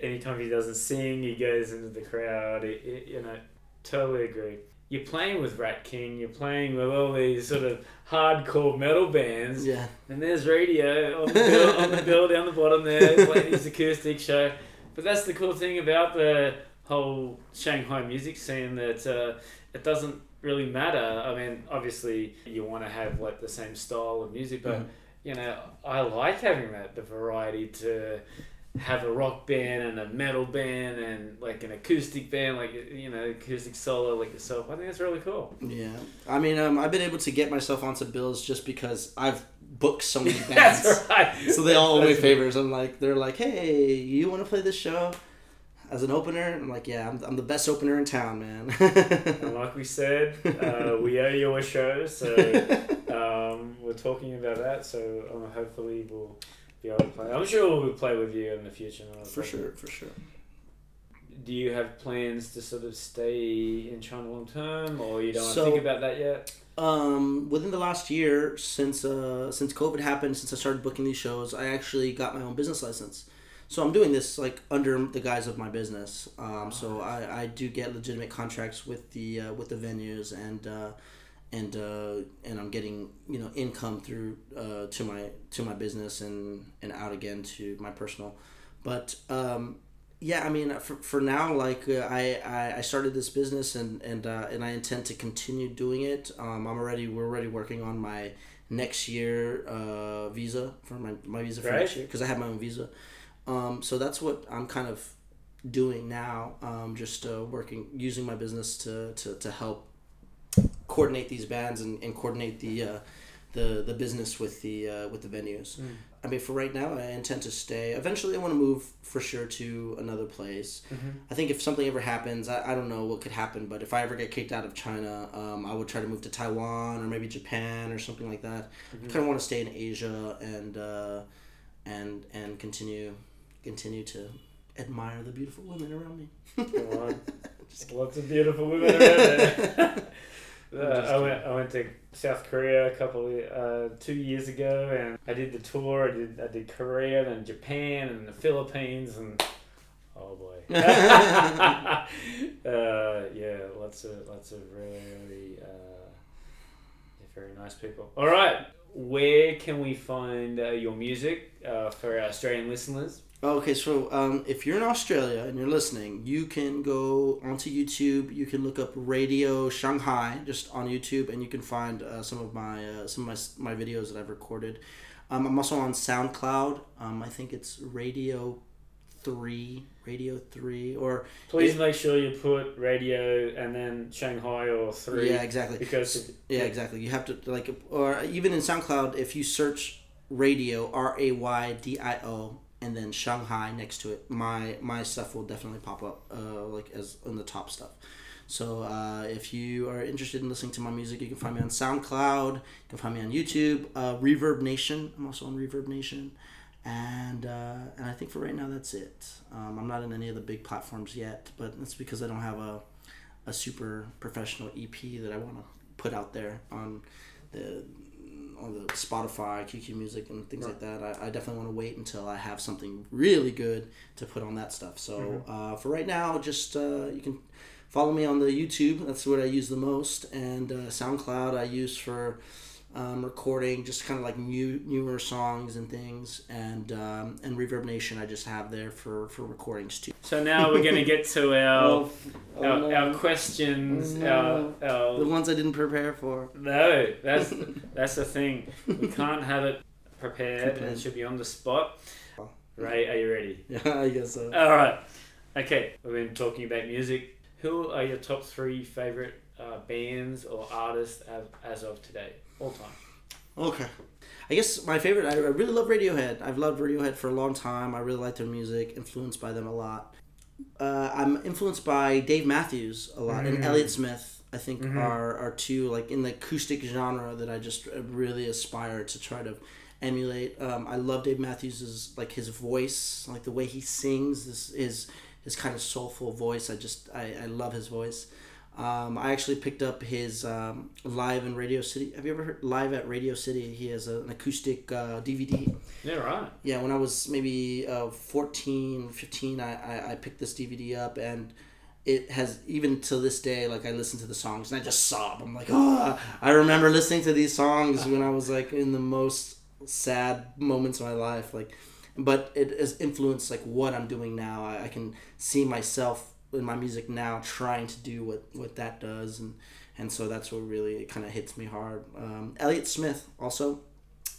anytime he doesn't sing, he goes into the crowd. It, it, you know, totally agree. You're playing with Rat King, you're playing with all these sort of hardcore metal bands, Yeah, and there's radio on the bill, on the bill down the bottom there, playing his acoustic show. But that's the cool thing about the whole Shanghai music scene that uh, it doesn't really matter. I mean, obviously you want to have like the same style of music, but Mhm. you know, I like having that the variety to have a rock band and a metal band and like an acoustic band, like you know, acoustic solo like yourself. I think that's really cool. yeah. I mean, um, I've been able to get myself onto bills just because I've booked so many bands. That's right. So they all owe me favors. I'm like, they're like, hey, you want to play this show as an opener? I'm like, yeah, I'm, I'm the best opener in town, man. And like we said, uh, we owe you a show, so um, we're talking about that. So um, hopefully we'll be able to play. I'm sure we'll play with you in the future. for sure, for sure. Do you have plans to sort of stay in China long term, or you don't So- think about that yet? Um, within the last year, since uh, since COVID happened, since I started booking these shows, I actually got my own business license. So I'm doing this like under the guise of my business. Um, so I, I do get legitimate contracts with the uh, with the venues and uh, and uh, and I'm getting you know income through uh, to my to my business and and out again to my personal. But um, yeah, I mean, for, for now, like uh, I, I I started this business and and uh, and I intend to continue doing it. Um, I'm already we're already working on my next year uh, visa for my my visa for Right. next year because I have my own visa. Um, so that's what I'm kind of doing now. Um, just uh, working using my business to, to, to help coordinate these bands and, and coordinate the uh, the the business with the uh, with the venues. Mm. I mean, for right now, I intend to stay. Eventually, I want to move for sure to another place. Mm-hmm. I think if something ever happens, I, I don't know what could happen, but if I ever get kicked out of China, um, I would try to move to Taiwan or maybe Japan or something like that. Mm-hmm. I kind of want to stay in Asia and uh, and and continue continue to admire the beautiful women around me. Come on. Lots of beautiful women around there. Uh, I went. I went to South Korea a couple uh, two years ago, and I did the tour. I did. I did Korea, and Japan, and the Philippines, and oh boy, uh, yeah, lots of lots of really really uh, very nice people. All right, where can we find uh, your music uh, for our Australian listeners? Okay, so um, if you're in Australia and you're listening, you can go onto YouTube. You can look up Raydio Shanghai just on YouTube, and you can find uh, some of my uh, some of my, my videos that I've recorded. Um, I'm also on SoundCloud. Um, I think it's Radio Three, Radio Three, or Please make sure you put radio and then Shanghai or three. yeah, exactly. Because Yeah, exactly. You have to like, or even in SoundCloud, if you search radio R A Y D I O and then Shanghai next to it, my my stuff will definitely pop up, uh, like as on the top stuff. So uh, if you are interested in listening to my music, you can find me on SoundCloud. You can find me on YouTube. Uh, Reverb Nation. I'm also on Reverb Nation. And uh, and I think for right now that's it. Um, I'm not in any of the big platforms yet, but that's because I don't have a a super professional EP that I want to put out there on the on the Spotify, QQ Music, and things like that. I, I definitely want to wait until I have something really good to put on that stuff. So uh, for right now, just uh, you can follow me on the YouTube. That's what I use the most, and uh, SoundCloud I use for um, recording just kind of like new newer songs and things, and um, and Reverb Nation I just have there for for recordings too. so now we're going to get to our Oh, our, no. our questions. No. Our, our The ones I didn't prepare for. No, that's that's the thing. We can't have it prepared, and Prepared. it should be on the spot. Ray, are you ready? Yeah, I guess so. All right. Okay, we've been talking about music. Who are your top three favorite uh, bands or artists as, as of today, all time? Okay. I guess my favorite, I, really love Radiohead. I've loved Radiohead for a long time. I really like their music, influenced by them a lot. Uh, I'm influenced by Dave Matthews a lot and Mhm. Elliott Smith. I think Mhm. are are two like in the acoustic genre that I just uh, really aspire to try to emulate. Um, I love Dave Matthews' like his voice, like the way he sings, this is his kind of soulful voice. I just I, I love his voice. Um, I actually picked up his um, live in Radio City. Have you ever heard live at Radio City? He has a, an acoustic uh, DVD. Yeah, right. Yeah, when I was maybe uh, 14, 15, I, I, I picked this DVD up and it has, even to this day, like I listen to the songs and I just sob. I'm like, oh, I remember listening to these songs when I was like in the most sad moments of my life. Like, but it has influenced like what I'm doing now. I, I can see myself in my music now trying to do what, what that does. And, and so that's what really kind of hits me hard. Um, Elliott Smith also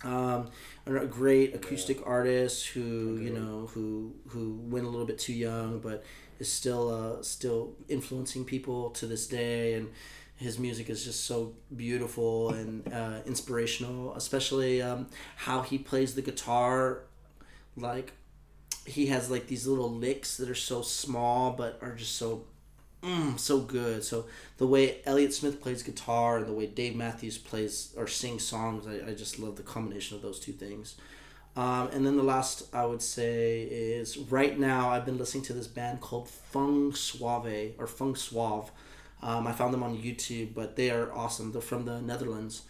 um, a great acoustic artist who you know who who went a little bit too young but is still uh, still influencing people to this day and his music is just so beautiful and uh, inspirational especially um, how he plays the guitar like he has like these little licks that are so small but are just so mm, so good. So the way Elliott Smith plays guitar and the way Dave Matthews plays or sings songs, I, I just love the combination of those two things. Um, and then the last I would say is right now I've been listening to this band called Feng Suave or Feng Suave. Um, I found them on YouTube, but they are awesome. They're from the Netherlands,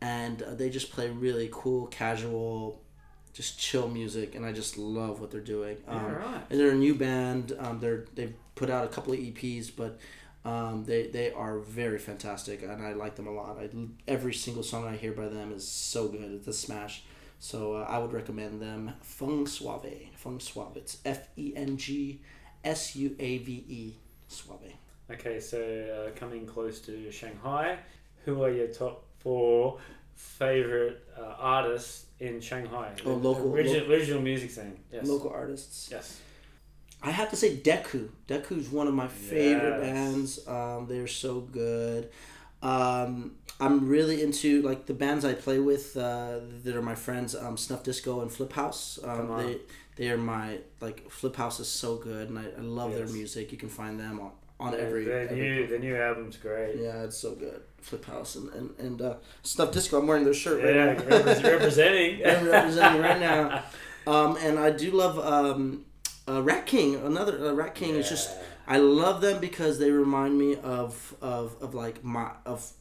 and uh, they just play really cool, casual, just chill music, and I just love what they're doing. Um, right. and they're a new band. Um, they're they've put out a couple of EPs, but um, they they are very fantastic, and I like them a lot. I, every single song I hear by them is so good. It's a smash. So uh, I would recommend them. Feng Suave. Feng Suave. It's F E N G S U A V E. Suave. Okay, so uh, coming close to Shanghai, who are your top four favorite uh, artists in Shanghai? Oh, local- Original, original music scene. Yes. Local artists. Yes. I have to say Deku. Deku's one of my favorite Yes. bands. Um, they're so good. Um, I'm really into like the bands I play with uh, that are my friends. Um, Snuff Disco and Flip House. Um, they they are my like Flip House is so good, and I, I love their music. You can find them on on every. the every new the new album's great. yeah, it's so good. Flip House and and, and uh, Snuff Disco. I'm wearing their shirt Yeah, right now. repre- representing. I'm representing right now. Um, and I do love um, uh, Rat King. Another uh, Rat King is just I love them because they remind me of of, of like my of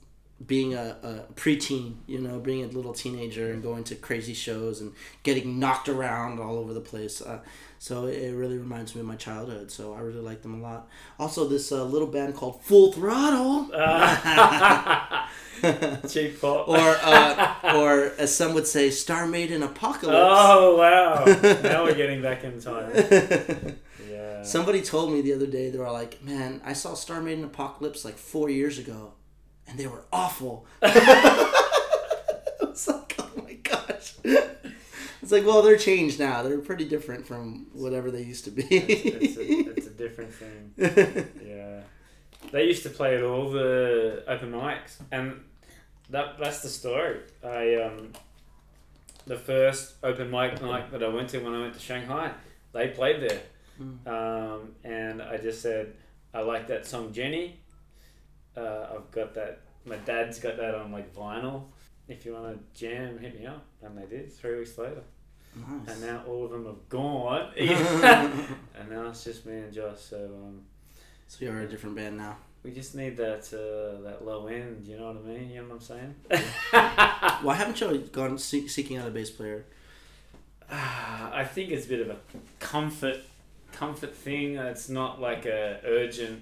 being a, a preteen, you know, being a little teenager and going to crazy shows and getting knocked around all over the place. Uh, so it really reminds me of my childhood. So I really like them a lot. Also, this uh, little band called Full Throttle, Cheap pop. or uh, or as some would say, Star Maiden Apocalypse. oh wow! now we're getting back in time. Yeah. Somebody told me the other day they were like, "Man, I saw Star Maiden Apocalypse like four years ago, and they were awful." I was like, "Oh my gosh!" It's like, well, they're changed now. They're pretty different from whatever they used to be. it's, a, it's a different thing. Yeah. They used to play at all the open mics, and that that's the story. I um, the first open mic night that I went to when I went to Shanghai, they played there, um, and I just said I like that song Jenny. Uh, I've got that. My dad's got that on like vinyl. If you want to jam, hit me up, and they did. Three weeks later, Nice. and now all of them have gone, and now it's just me and Josh. So. Um, So you're a different band now. we just need that uh, that low end. You know what I mean? You know what I'm saying? Why haven't you gone see- seeking out a bass player? Ah, I think it's a bit of a comfort comfort thing. It's not like a urgent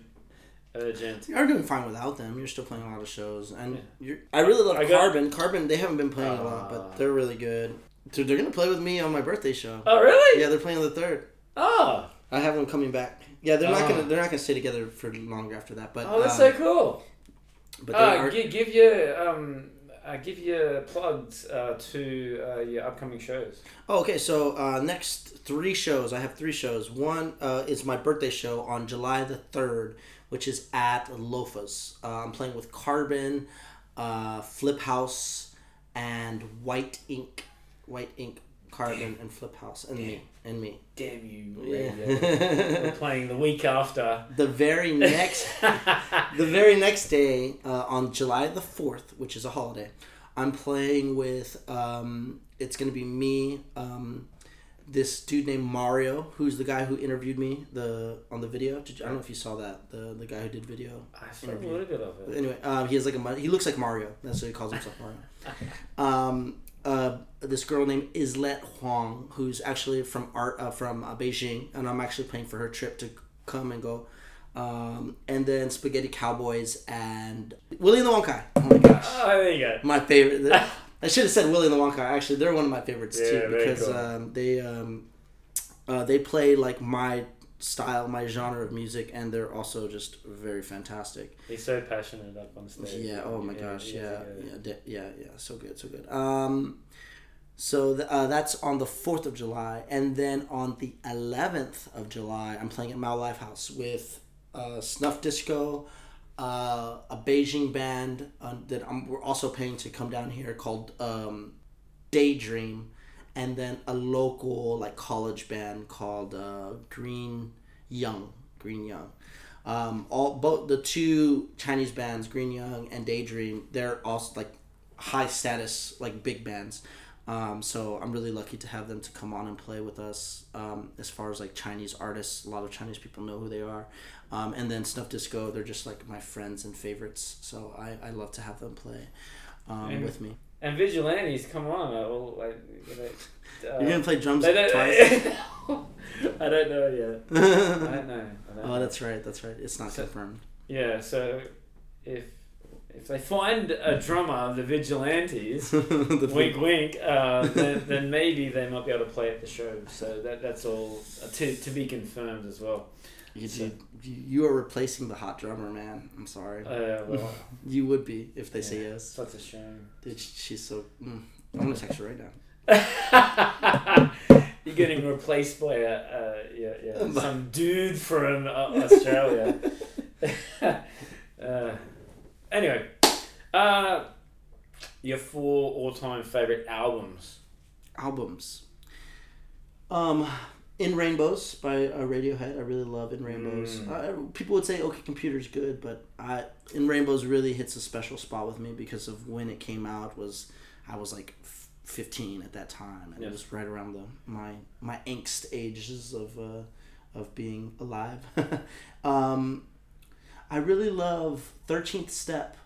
urgent. You're doing fine without them. You're still playing a lot of shows, and Yeah. you're. I really love I got- Carbon. Carbon, they haven't been playing a lot, but they're really good. Dude, they're gonna play with me on my birthday show. Oh really? Yeah, they're playing on the third. Oh, I have them coming back. Yeah, they're not Oh. gonna they're not gonna stay together for longer after that. But oh, that's um, so cool. But they Uh, are, give, give your um, uh, give your plugs uh, to uh, your upcoming shows. oh, okay. So uh, next three shows, I have three shows. One uh, is my birthday show on July the third, which is at Loafers. Uh, I'm playing with Carbon, uh, Flip House, and White Ink. White Ink, Carbon, and Flip House, and me, and me. Damn you! Yeah. We're playing the week after. the very next the very next day uh, on july the 4th which is a holiday i'm playing with um, it's to be me um, this dude named mario who's the guy who interviewed me the on the video Did you, i don't know if you saw that the, the guy who did video I saw a little bit of it. anyway um, he has like a he looks like mario that's what he calls himself mario um, uh, this girl named Islet Huang, who's actually from art uh, from uh, Beijing, and I'm actually paying for her trip to come and go. Um, and then Spaghetti Cowboys and Willie and the Wonkai. Oh my gosh, Oh, there you go. my favorite. I should have said Willie and the Wonkai. Actually, they're one of my favorites Yeah, too because cool. um, they um, uh, they play like my style, my genre of music, and they're also just very fantastic. He's so passionate up on stage. Yeah. Oh my gosh. Yeah. Yeah. Yeah. Yeah. So good. So good. Um, so th- uh, that's on the fourth of July, and then on the eleventh of July, I'm playing at MAO Livehouse with uh, Snuff Disco, uh, a Beijing band uh, that I'm, we're also paying to come down here called um, Daydream, and then a local like college band called uh, Green Young. Green Young. Um, all both the two Chinese bands, Green Young and Daydream, they're also like high status, like big bands. Um, so I'm really lucky to have them to come on and play with us. Um, as far as like Chinese artists, a lot of Chinese people know who they are. Um, and then Snuff Disco, they're just like my friends and favorites. So I, I love to have them play um, And- with me. And vigilantes, come on, well, like, you know, uh, You're gonna play drums twice. I don't know yet. I don't know. I don't oh, know. that's right. That's right. It's not So- confirmed. Yeah, so if if they find a drummer, the vigilantes, The wink wink, uh, then, then maybe they might be able to play at the show. So that that's all uh, to, to be confirmed as well. You, So- you, you are replacing the hot drummer, man. I'm sorry. Uh, well, You would be if they say yeah, yes. Such a shame. Dude, she's so. Mm. I'm gonna text her right now. You're getting replaced by a, uh, yeah, yeah, some dude from uh, Australia. Anyway, uh, your four all-time favorite albums. Albums. Um, In Rainbows by uh, Radiohead. I really love In Rainbows. Mm. Uh, people would say OK Computer's good, but I In Rainbows really hits a special spot with me because of when it came out. Was I was like f- 15 at that time, and Yeah. it was right around the my my angst ages of uh, of being alive. um, I really love 13th Step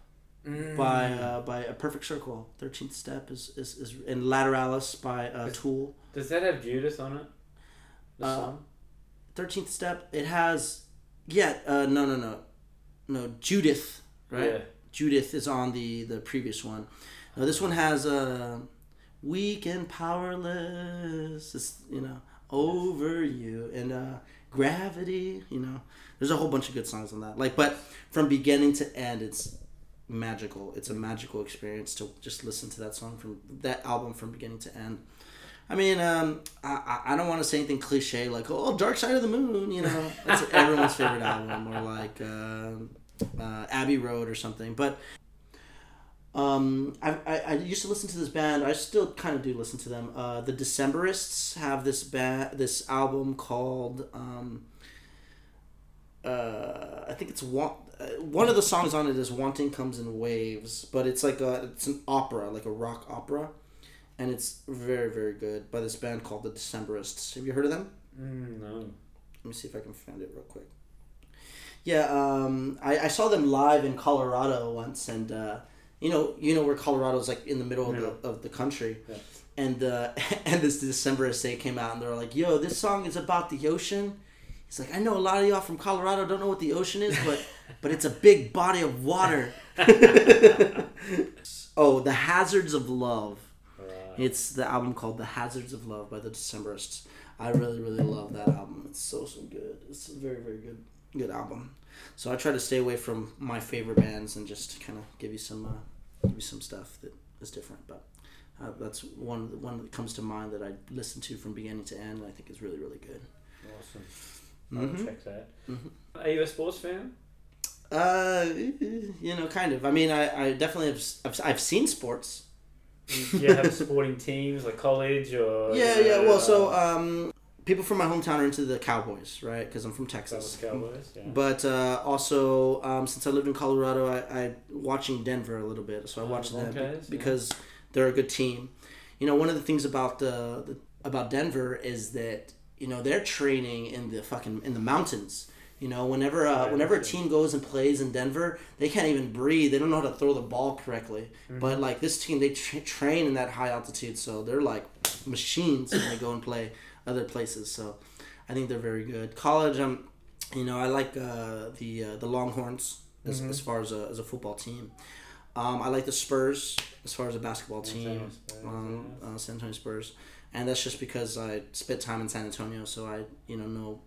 by uh, by a perfect circle. Thirteenth step is is, is in Lateralus by uh, Tool. Does that have Judas on it? The Uh, song? Thirteenth step. It has yeah. Uh, no no no no Judith right. Yeah. Judith is on the the previous one. Now this one has uh, weak and powerless. It's, you know over you and uh, gravity. You know there's a whole bunch of good songs on that. Like but from beginning to end, it's magical. It's a magical experience to just listen to that song from that album from beginning to end. I mean, um, I, I- don't want to say anything cliche like, oh, Dark Side of the Moon, you know. That's everyone's favorite album. Or like uh, uh, Abbey Road or something. But um, I, I, I used to listen to this band. I still kind of do listen to them. Uh, the Decemberists have this band, this album called... Um, uh, I think it's one. Uh, one of the songs on it is "Wanting Comes in Waves," but it's like a it's an opera, like a rock opera, and it's very very good by this band called the Decemberists. Have you heard of them? Mm, no. Let me see if I can find it real quick. Yeah, um, I, I saw them live in Colorado once, and uh, you know you know where Colorado is like in the middle of the of the country, Yeah. and uh, and this Decemberists they came out and they were like, "Yo, this song is about the ocean." He's like, "I know a lot of y'all from Colorado don't know what the ocean is, but but it's a big body of water." oh, the Hazards of Love. Right. It's the album called The Hazards of Love by the Decemberists. I really, really love that album. It's so, so good. It's a very, very good, good album. So I try to stay away from my favorite bands and just kind of give you some, uh, give you some stuff that is different. But uh, that's one, one that comes to mind that I listen to from beginning to end. And I think is really, really good. Awesome. I'll Mhm. check that. Mhm. Are you a sports fan? Uh, you know, kind of. I mean, I, I definitely have. s- I've, I've seen sports. Do you have sporting teams like college or? Yeah, yeah. Well, so um, people from my hometown are into the Cowboys, right? Because I'm from Texas. Cowboys. Yeah. But uh, also, um, since I lived in Colorado, I, I watching Denver a little bit, so I Oh, watched them Broncos, yeah. because they're a good team. You know, one of the things about the, the about Denver is that you know they're training in the fucking in the mountains. You know, whenever uh, whenever a team goes and plays in Denver, they can't even breathe. They don't know how to throw the ball correctly. Mm-hmm. But like this team, they tra- train in that high altitude, so they're like machines when they go and play other places. So I think they're very good. College, um, you know, I like uh, the uh, the Longhorns as, Mhm. as far as a, as a football team. Um, I like the Spurs as far as a basketball team. Um, uh, San Antonio Spurs, and that's just because I spent time in San Antonio, so I you know know.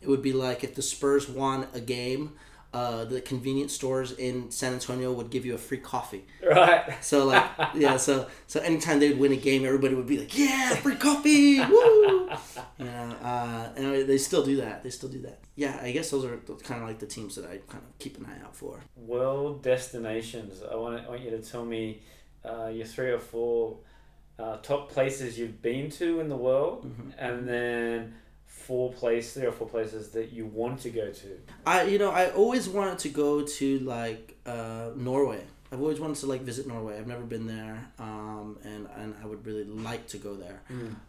It would be like if the Spurs won a game, uh, the convenience stores in San Antonio would give you a free coffee. Right. So like yeah, so so anytime they would win a game, everybody would be like, yeah, free coffee, woo! You know, uh, and they still do that. They still do that. Yeah, I guess those are kind of like the teams that I kind of keep an eye out for. World destinations. I want I want you to tell me uh, your three or four uh, top places you've been to in the world, Mhm. and then four place, three or four places that you want to go to. I you know I always wanted to go to like uh, Norway. I've always wanted to like visit Norway. I've never been there, um, and and I would really like to go there.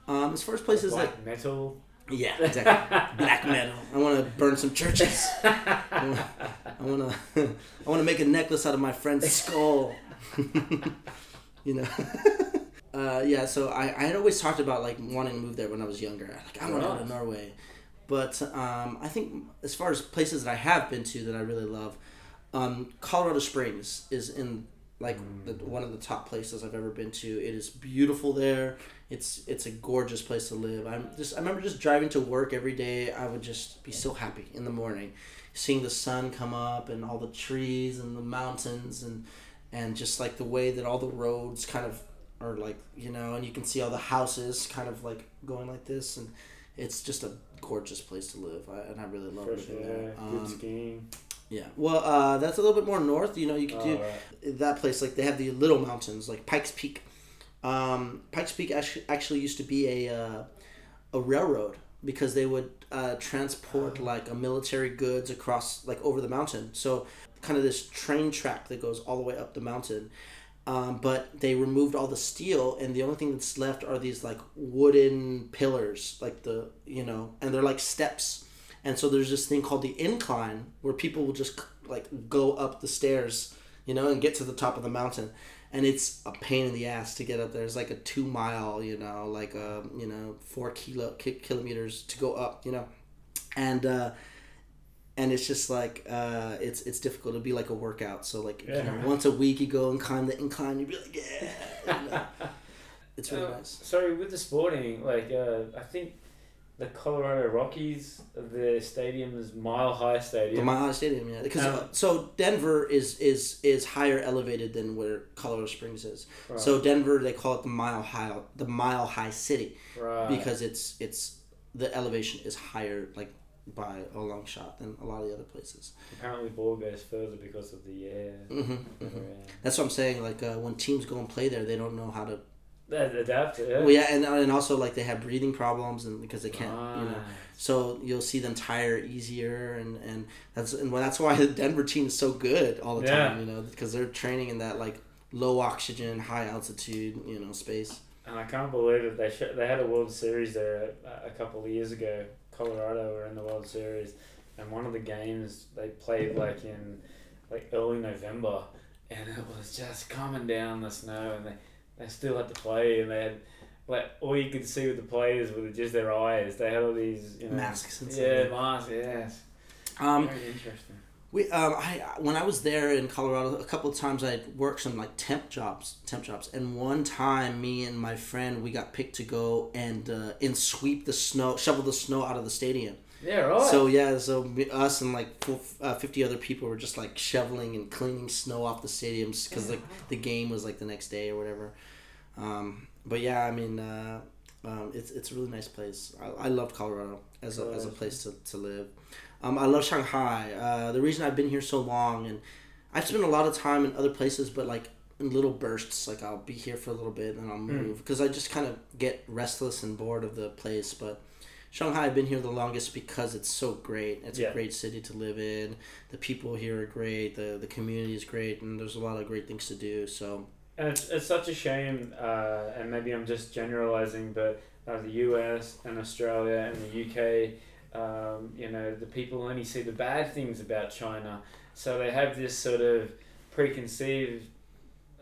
Um, as far as places that Black metal. yeah exactly black metal. I want to burn some churches. I want to I want to make a necklace out of my friend's skull. you know. Uh, yeah, so I, I had always talked about like wanting to move there when I was younger. Like I want to go to Norway, but um, I think as far as places that I have been to that I really love, um, Colorado Springs is in like the, one of the top places I've ever been to. It is beautiful there. It's it's a gorgeous place to live. I'm just I remember just driving to work every day. I would just be so happy in the morning, seeing the sun come up and all the trees and the mountains and and just like the way that all the roads kind of are like you know and you can see all the houses kind of like going like this and it's just a gorgeous place to live I, and I really love Fresh living air, there. good Um, skiing. yeah. Well, uh, that's a little bit more north. You know, you could do Oh, right. that place. Like they have the little mountains, like Pikes Peak. Um, Pikes Peak actually actually used to be a uh, a railroad because they would uh, transport like a military goods across like over the mountain. So kind of this train track that goes all the way up the mountain. Um, but they removed all the steel, and the only thing that's left are these like wooden pillars, like the you know, and they're like steps. And so there's this thing called the incline where people will just like go up the stairs you know, and get to the top of the mountain. And it's a pain in the ass to get up there. It's like a two mile, you know, like a you know four kilo ki- kilometers to go up, you know, and uh, and it's just like uh, it's it's difficult. It'll be like a workout. So like you know, once a week you go and climb the incline, you'd be like, yeah, you know. it's really Uh, nice. Sorry, with the sporting, like uh, I think the Colorado Rockies, the stadium is Mile High Stadium. The. Mile High Stadium, yeah. Because Um, uh, so Denver is is is higher elevated than where Colorado Springs is. Right. So Denver, they call it the Mile High, the Mile High City, right. because it's it's the elevation is higher like by a long shot than a lot of the other places. apparently ball goes further because of the air. hmm Yeah. That's what I'm saying. Like uh, when teams go and play there, they don't know how to. Adapt. Yeah. Well, yeah, and and also like they have breathing problems and because they can't, you know. So you'll see them tire easier, and, and that's and well, that's why the Denver team is so good all the Yeah. time. You know, because they're training in that like low oxygen, high altitude, you know, space. And I can't believe it. They sh- they had a World Series there a, a couple of years ago. Colorado were in the World Series, and one of the games they played like in like early November, and it was just coming down the snow, and they, they still had to play, and they had like all you could see with the players were just their eyes. They had all these you know Masks and Yeah, masks. Yes. Um, Very interesting. We um, I when I was there in Colorado, a couple of times I worked some like temp jobs, temp jobs, and one time me and my friend we got picked to go and uh, and sweep the snow, shovel the snow out of the stadium. Yeah. Right. So yeah, so us and like full, uh, fifty other people were just like shoveling and cleaning snow off the stadiums because like the game was like the next day or whatever. Um, but yeah, I mean, uh, um, it's it's a really nice place. I, I loved Colorado as a, as a place to, to live. Um, I love Shanghai. Uh, the reason I've been here so long and I've spent a lot of time in other places, but like in little bursts. Like I'll be here for a little bit and then I'll move because I just kind of get restless and bored of the place. But Shanghai, I've been here the longest because it's so great. It's Yeah. a great city to live in. The people here are great. The the community is great, and there's a lot of great things to do. So And it's, it's such a shame, uh, and maybe I'm just generalizing, but uh, the US and Australia and the UK, um, you know, the people only see the bad things about China. So they have this sort of preconceived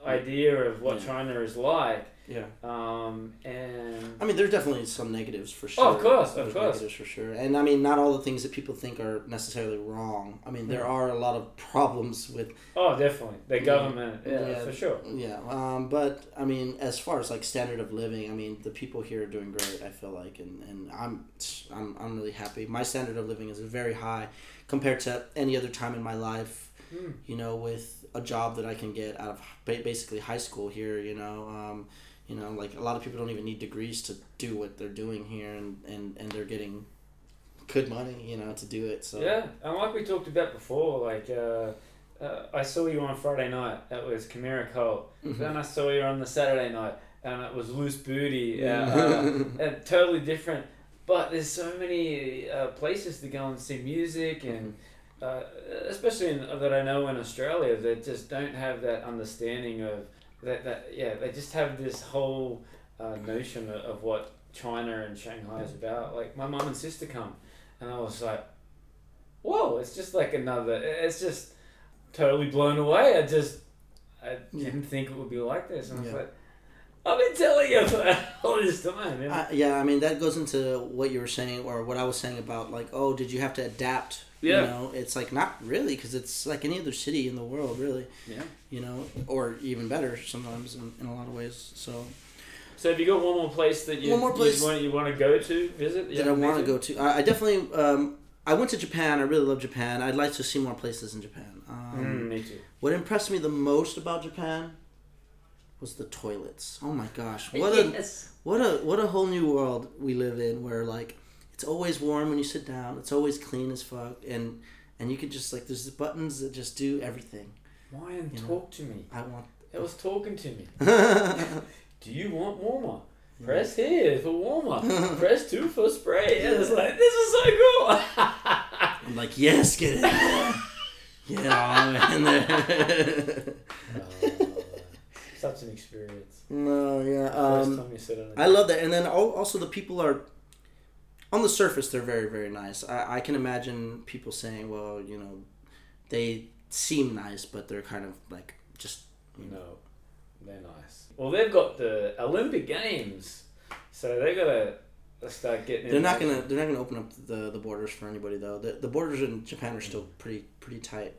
idea of what Yeah. China is like. yeah, Um, and I mean, there's definitely some negatives for sure. Oh, of course, of course. negatives for sure. And I mean, not all the things that people think are necessarily wrong. I mean, there are a lot of problems with oh, definitely the government, yeah, Yeah. for sure. Yeah, um, but I mean, as far as like standard of living, I mean, the people here are doing great. I feel like, and, and I'm, I'm I'm really happy. My standard of living is very high compared to any other time in my life. Hmm. You know, with a job that I can get out of basically high school here. You know, um, you know, like a lot of people don't even need degrees to do what they're doing here, and and and they're getting good money. You know, to do it. So Yeah, and like we talked about before, like uh, uh, I saw you on Friday night. That was Camara Cole. Mhm. Then I saw you on the Saturday night, and it was Loose Booty. Uh, uh, totally different. But there's so many uh, places to go and see music, and uh, especially in, that I know in Australia that just don't have that understanding of that. That yeah, they just have this whole uh, notion of, of what China and Shanghai is about. Like my mum and sister come, and I was like, whoa! It's just like another. It's just totally blown away. I just I didn't think it would be like this, and I was Yeah. like. I've been telling you for all this time. Know? Uh, yeah, I mean that goes into what you were saying or what I was saying about like, oh, did you have to adapt? Yeah. You know, it's like not really because it's like any other city in the world, really. Yeah. You know, or even better sometimes in, in a lot of ways. So So have you got one more place that you One more place- you want you want to go to visit? that I want to go to. I, I definitely. Um, I went to Japan. I really love Japan. I'd like to see more places in Japan. Um, Mm, me too. What impressed me the most about Japan was the toilets. Oh my gosh, what a. What a what a whole new world we live in where like it's always warm when you sit down. It's always clean as fuck and and you can just like there's buttons that just do everything. Ryan, You know. talk to me. I want It was talking to me. Do you want warmer? Press here for warmer. Press two for spray. And it's like this is so cool. I'm like, yes, get it. Get on in there. Oh. Such an experience. no, yeah. First Um, time you sit on I love that. And then also the people are on the surface they're very very nice. I, I can imagine people saying, well, you know, they seem nice, but they're kind of like just you No, they're nice. Well, they've got the Olympic Games, so they gotta start getting. They're not gonna they're not gonna open up the the borders for anybody though. The the borders in Japan are still pretty pretty tight.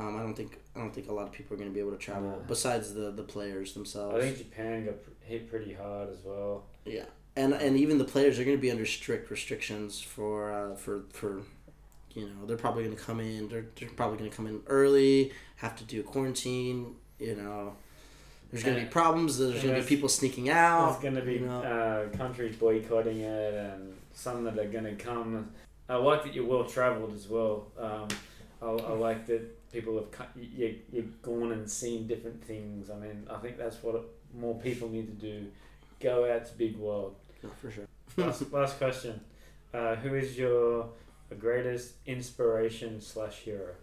Um, I don't think I don't think a lot of people are gonna be able to travel besides the the players themselves. I think Japan got hit pretty hard as well. yeah, and and even the players are gonna be under strict restrictions for uh, for for. You know, they're probably going to come in. They're, they're probably going to come in early. Have to do quarantine. You know, there's going to be problems. There's going to be people sneaking out. There's going to be you know. uh, countries boycotting it, and some that are going to come. I like that you're well travelled as well. Um, I, I like that people have cut, you, you've gone and seen different things. I mean, I think that's what more people need to do. Go out to big world. Yeah, for sure. Last, last question. Uh, who is your greatest inspiration slash hero?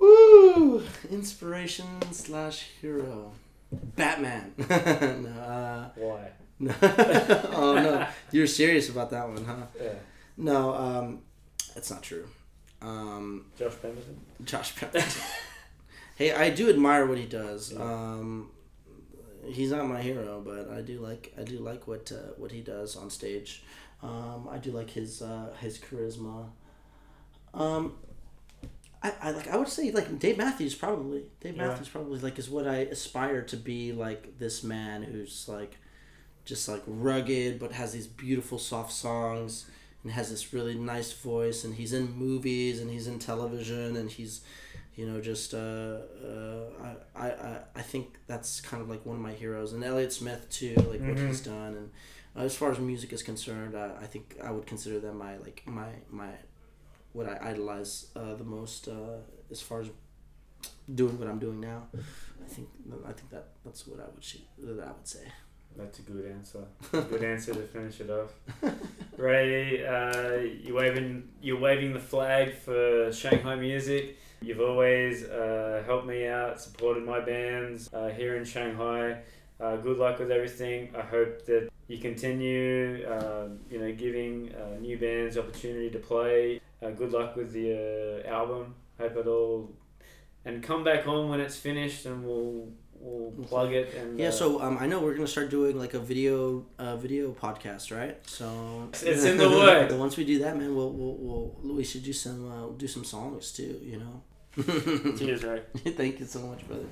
Woo! Inspiration slash hero. Batman. no, uh, Why? no. oh no, you're serious about that one, huh? Yeah. No, um, that's not true. Um, Josh Pemberton. Josh Pemberton. hey, I do admire what he does. Yeah. Um, he's not my hero, but I do like I do like what uh, what he does on stage. Um, I do like his uh, his charisma. Um, I, I like I would say like Dave Matthews probably Dave Yeah. Matthews probably like is what I aspire to be like this man who's like just like rugged but has these beautiful soft songs and has this really nice voice and he's in movies and he's in television and he's you know just uh, uh, I, I, I think that's kind of like one of my heroes. And Elliott Smith too like what Mhm. he's done. And uh, as far as music is concerned I, I think I would consider them my like my my what I idolize uh, the most uh, as far as doing what I'm doing now. I think I think that that's what I would that I would say That's a good answer. Good answer to finish it off. Ray, uh, you're waving you're waving the flag for Shanghai music. You've always uh, helped me out, supported my bands uh, here in Shanghai. Uh, good luck with everything. I hope that you continue, uh, you know, giving uh, new bands opportunity to play. Uh, good luck with the album. Hope it all, and come back on when it's finished, and we'll we'll plug it. And Yeah, uh, so um, I know we're gonna start doing like a video, uh, video podcast, right? So It's in the works. So once we do that, man, we'll, we'll, we'll we should do some uh, do some songs too. You know. cheers, Ray. Thank you so much, brother.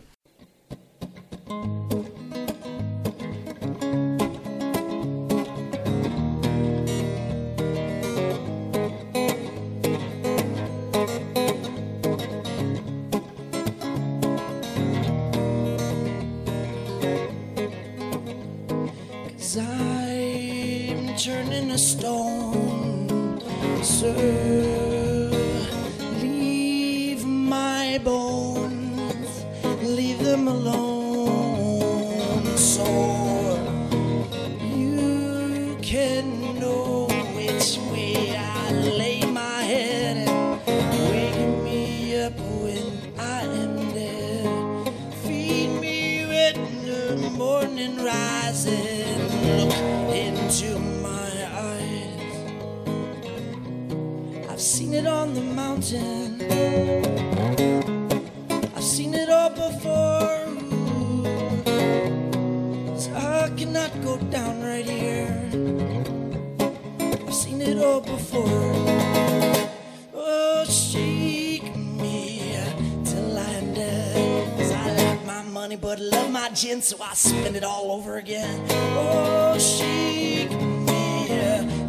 Gin, so I spin it all over again. Oh, shake me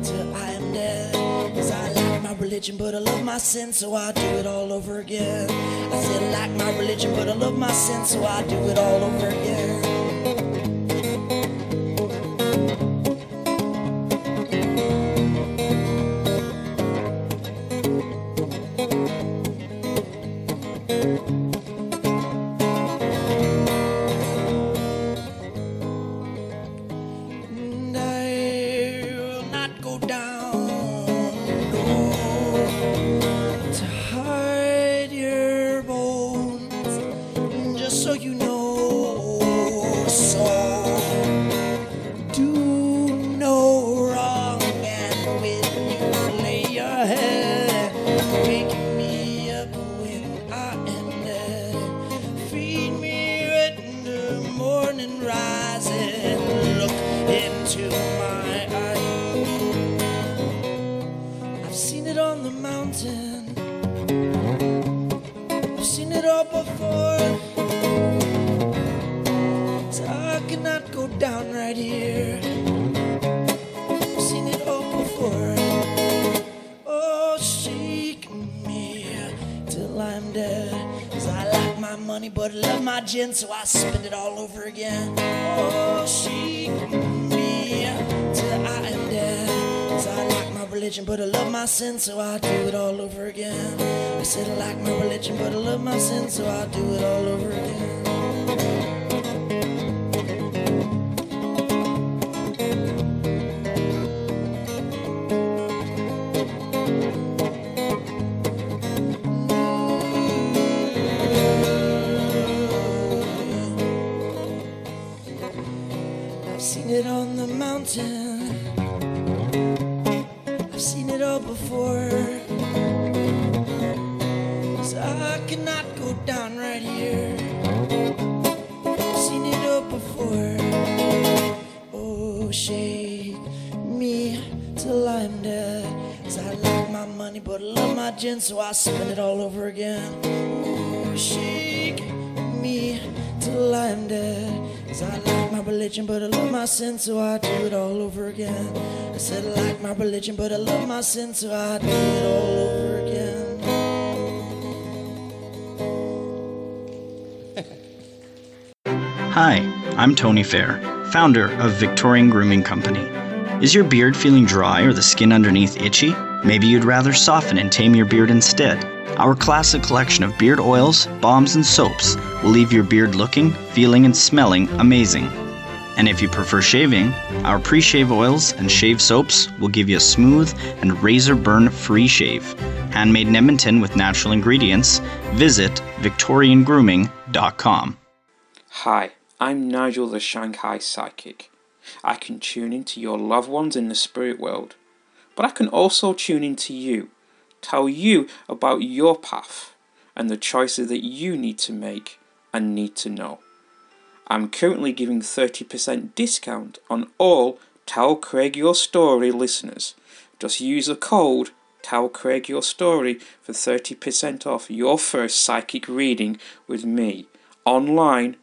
till I'm dead. 'Cause I like my religion, but I love my sin, so I do it all over again. I said, I like my religion, but I love my sin, so I do it all over again. My sin, so I do it all over again. I said I like my religion, but I love my sin, so I do it all spend it all over again. Oh, shake me till I'm dead. 'Cause I like my religion, but I love my sin, so I do it all over again. I said I like my religion, but I love my sin, so I do it all over again. Hi, I'm Tony Fair, founder of Victorian Grooming Company. Is your beard feeling dry or the skin underneath itchy? Maybe you'd rather soften and tame your beard instead. Our classic collection of beard oils, balms, and soaps will leave your beard looking, feeling, and smelling amazing. And if you prefer shaving, our pre shave oils and shave soaps will give you a smooth and razor burn free shave. Handmade in Edmonton with natural ingredients, visit VictorianGrooming.com. Hi, I'm Nigel the Shanghai Psychic. I can tune into your loved ones in the spirit world, but I can also tune into you, tell you about your path and the choices that you need to make and need to know. I'm currently giving 30% discount on all Tell Craig Your Story listeners. Just use the code Tell Craig Your Story for 30% off your first psychic reading with me online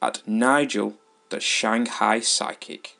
at Nigel the Shanghai Psychic.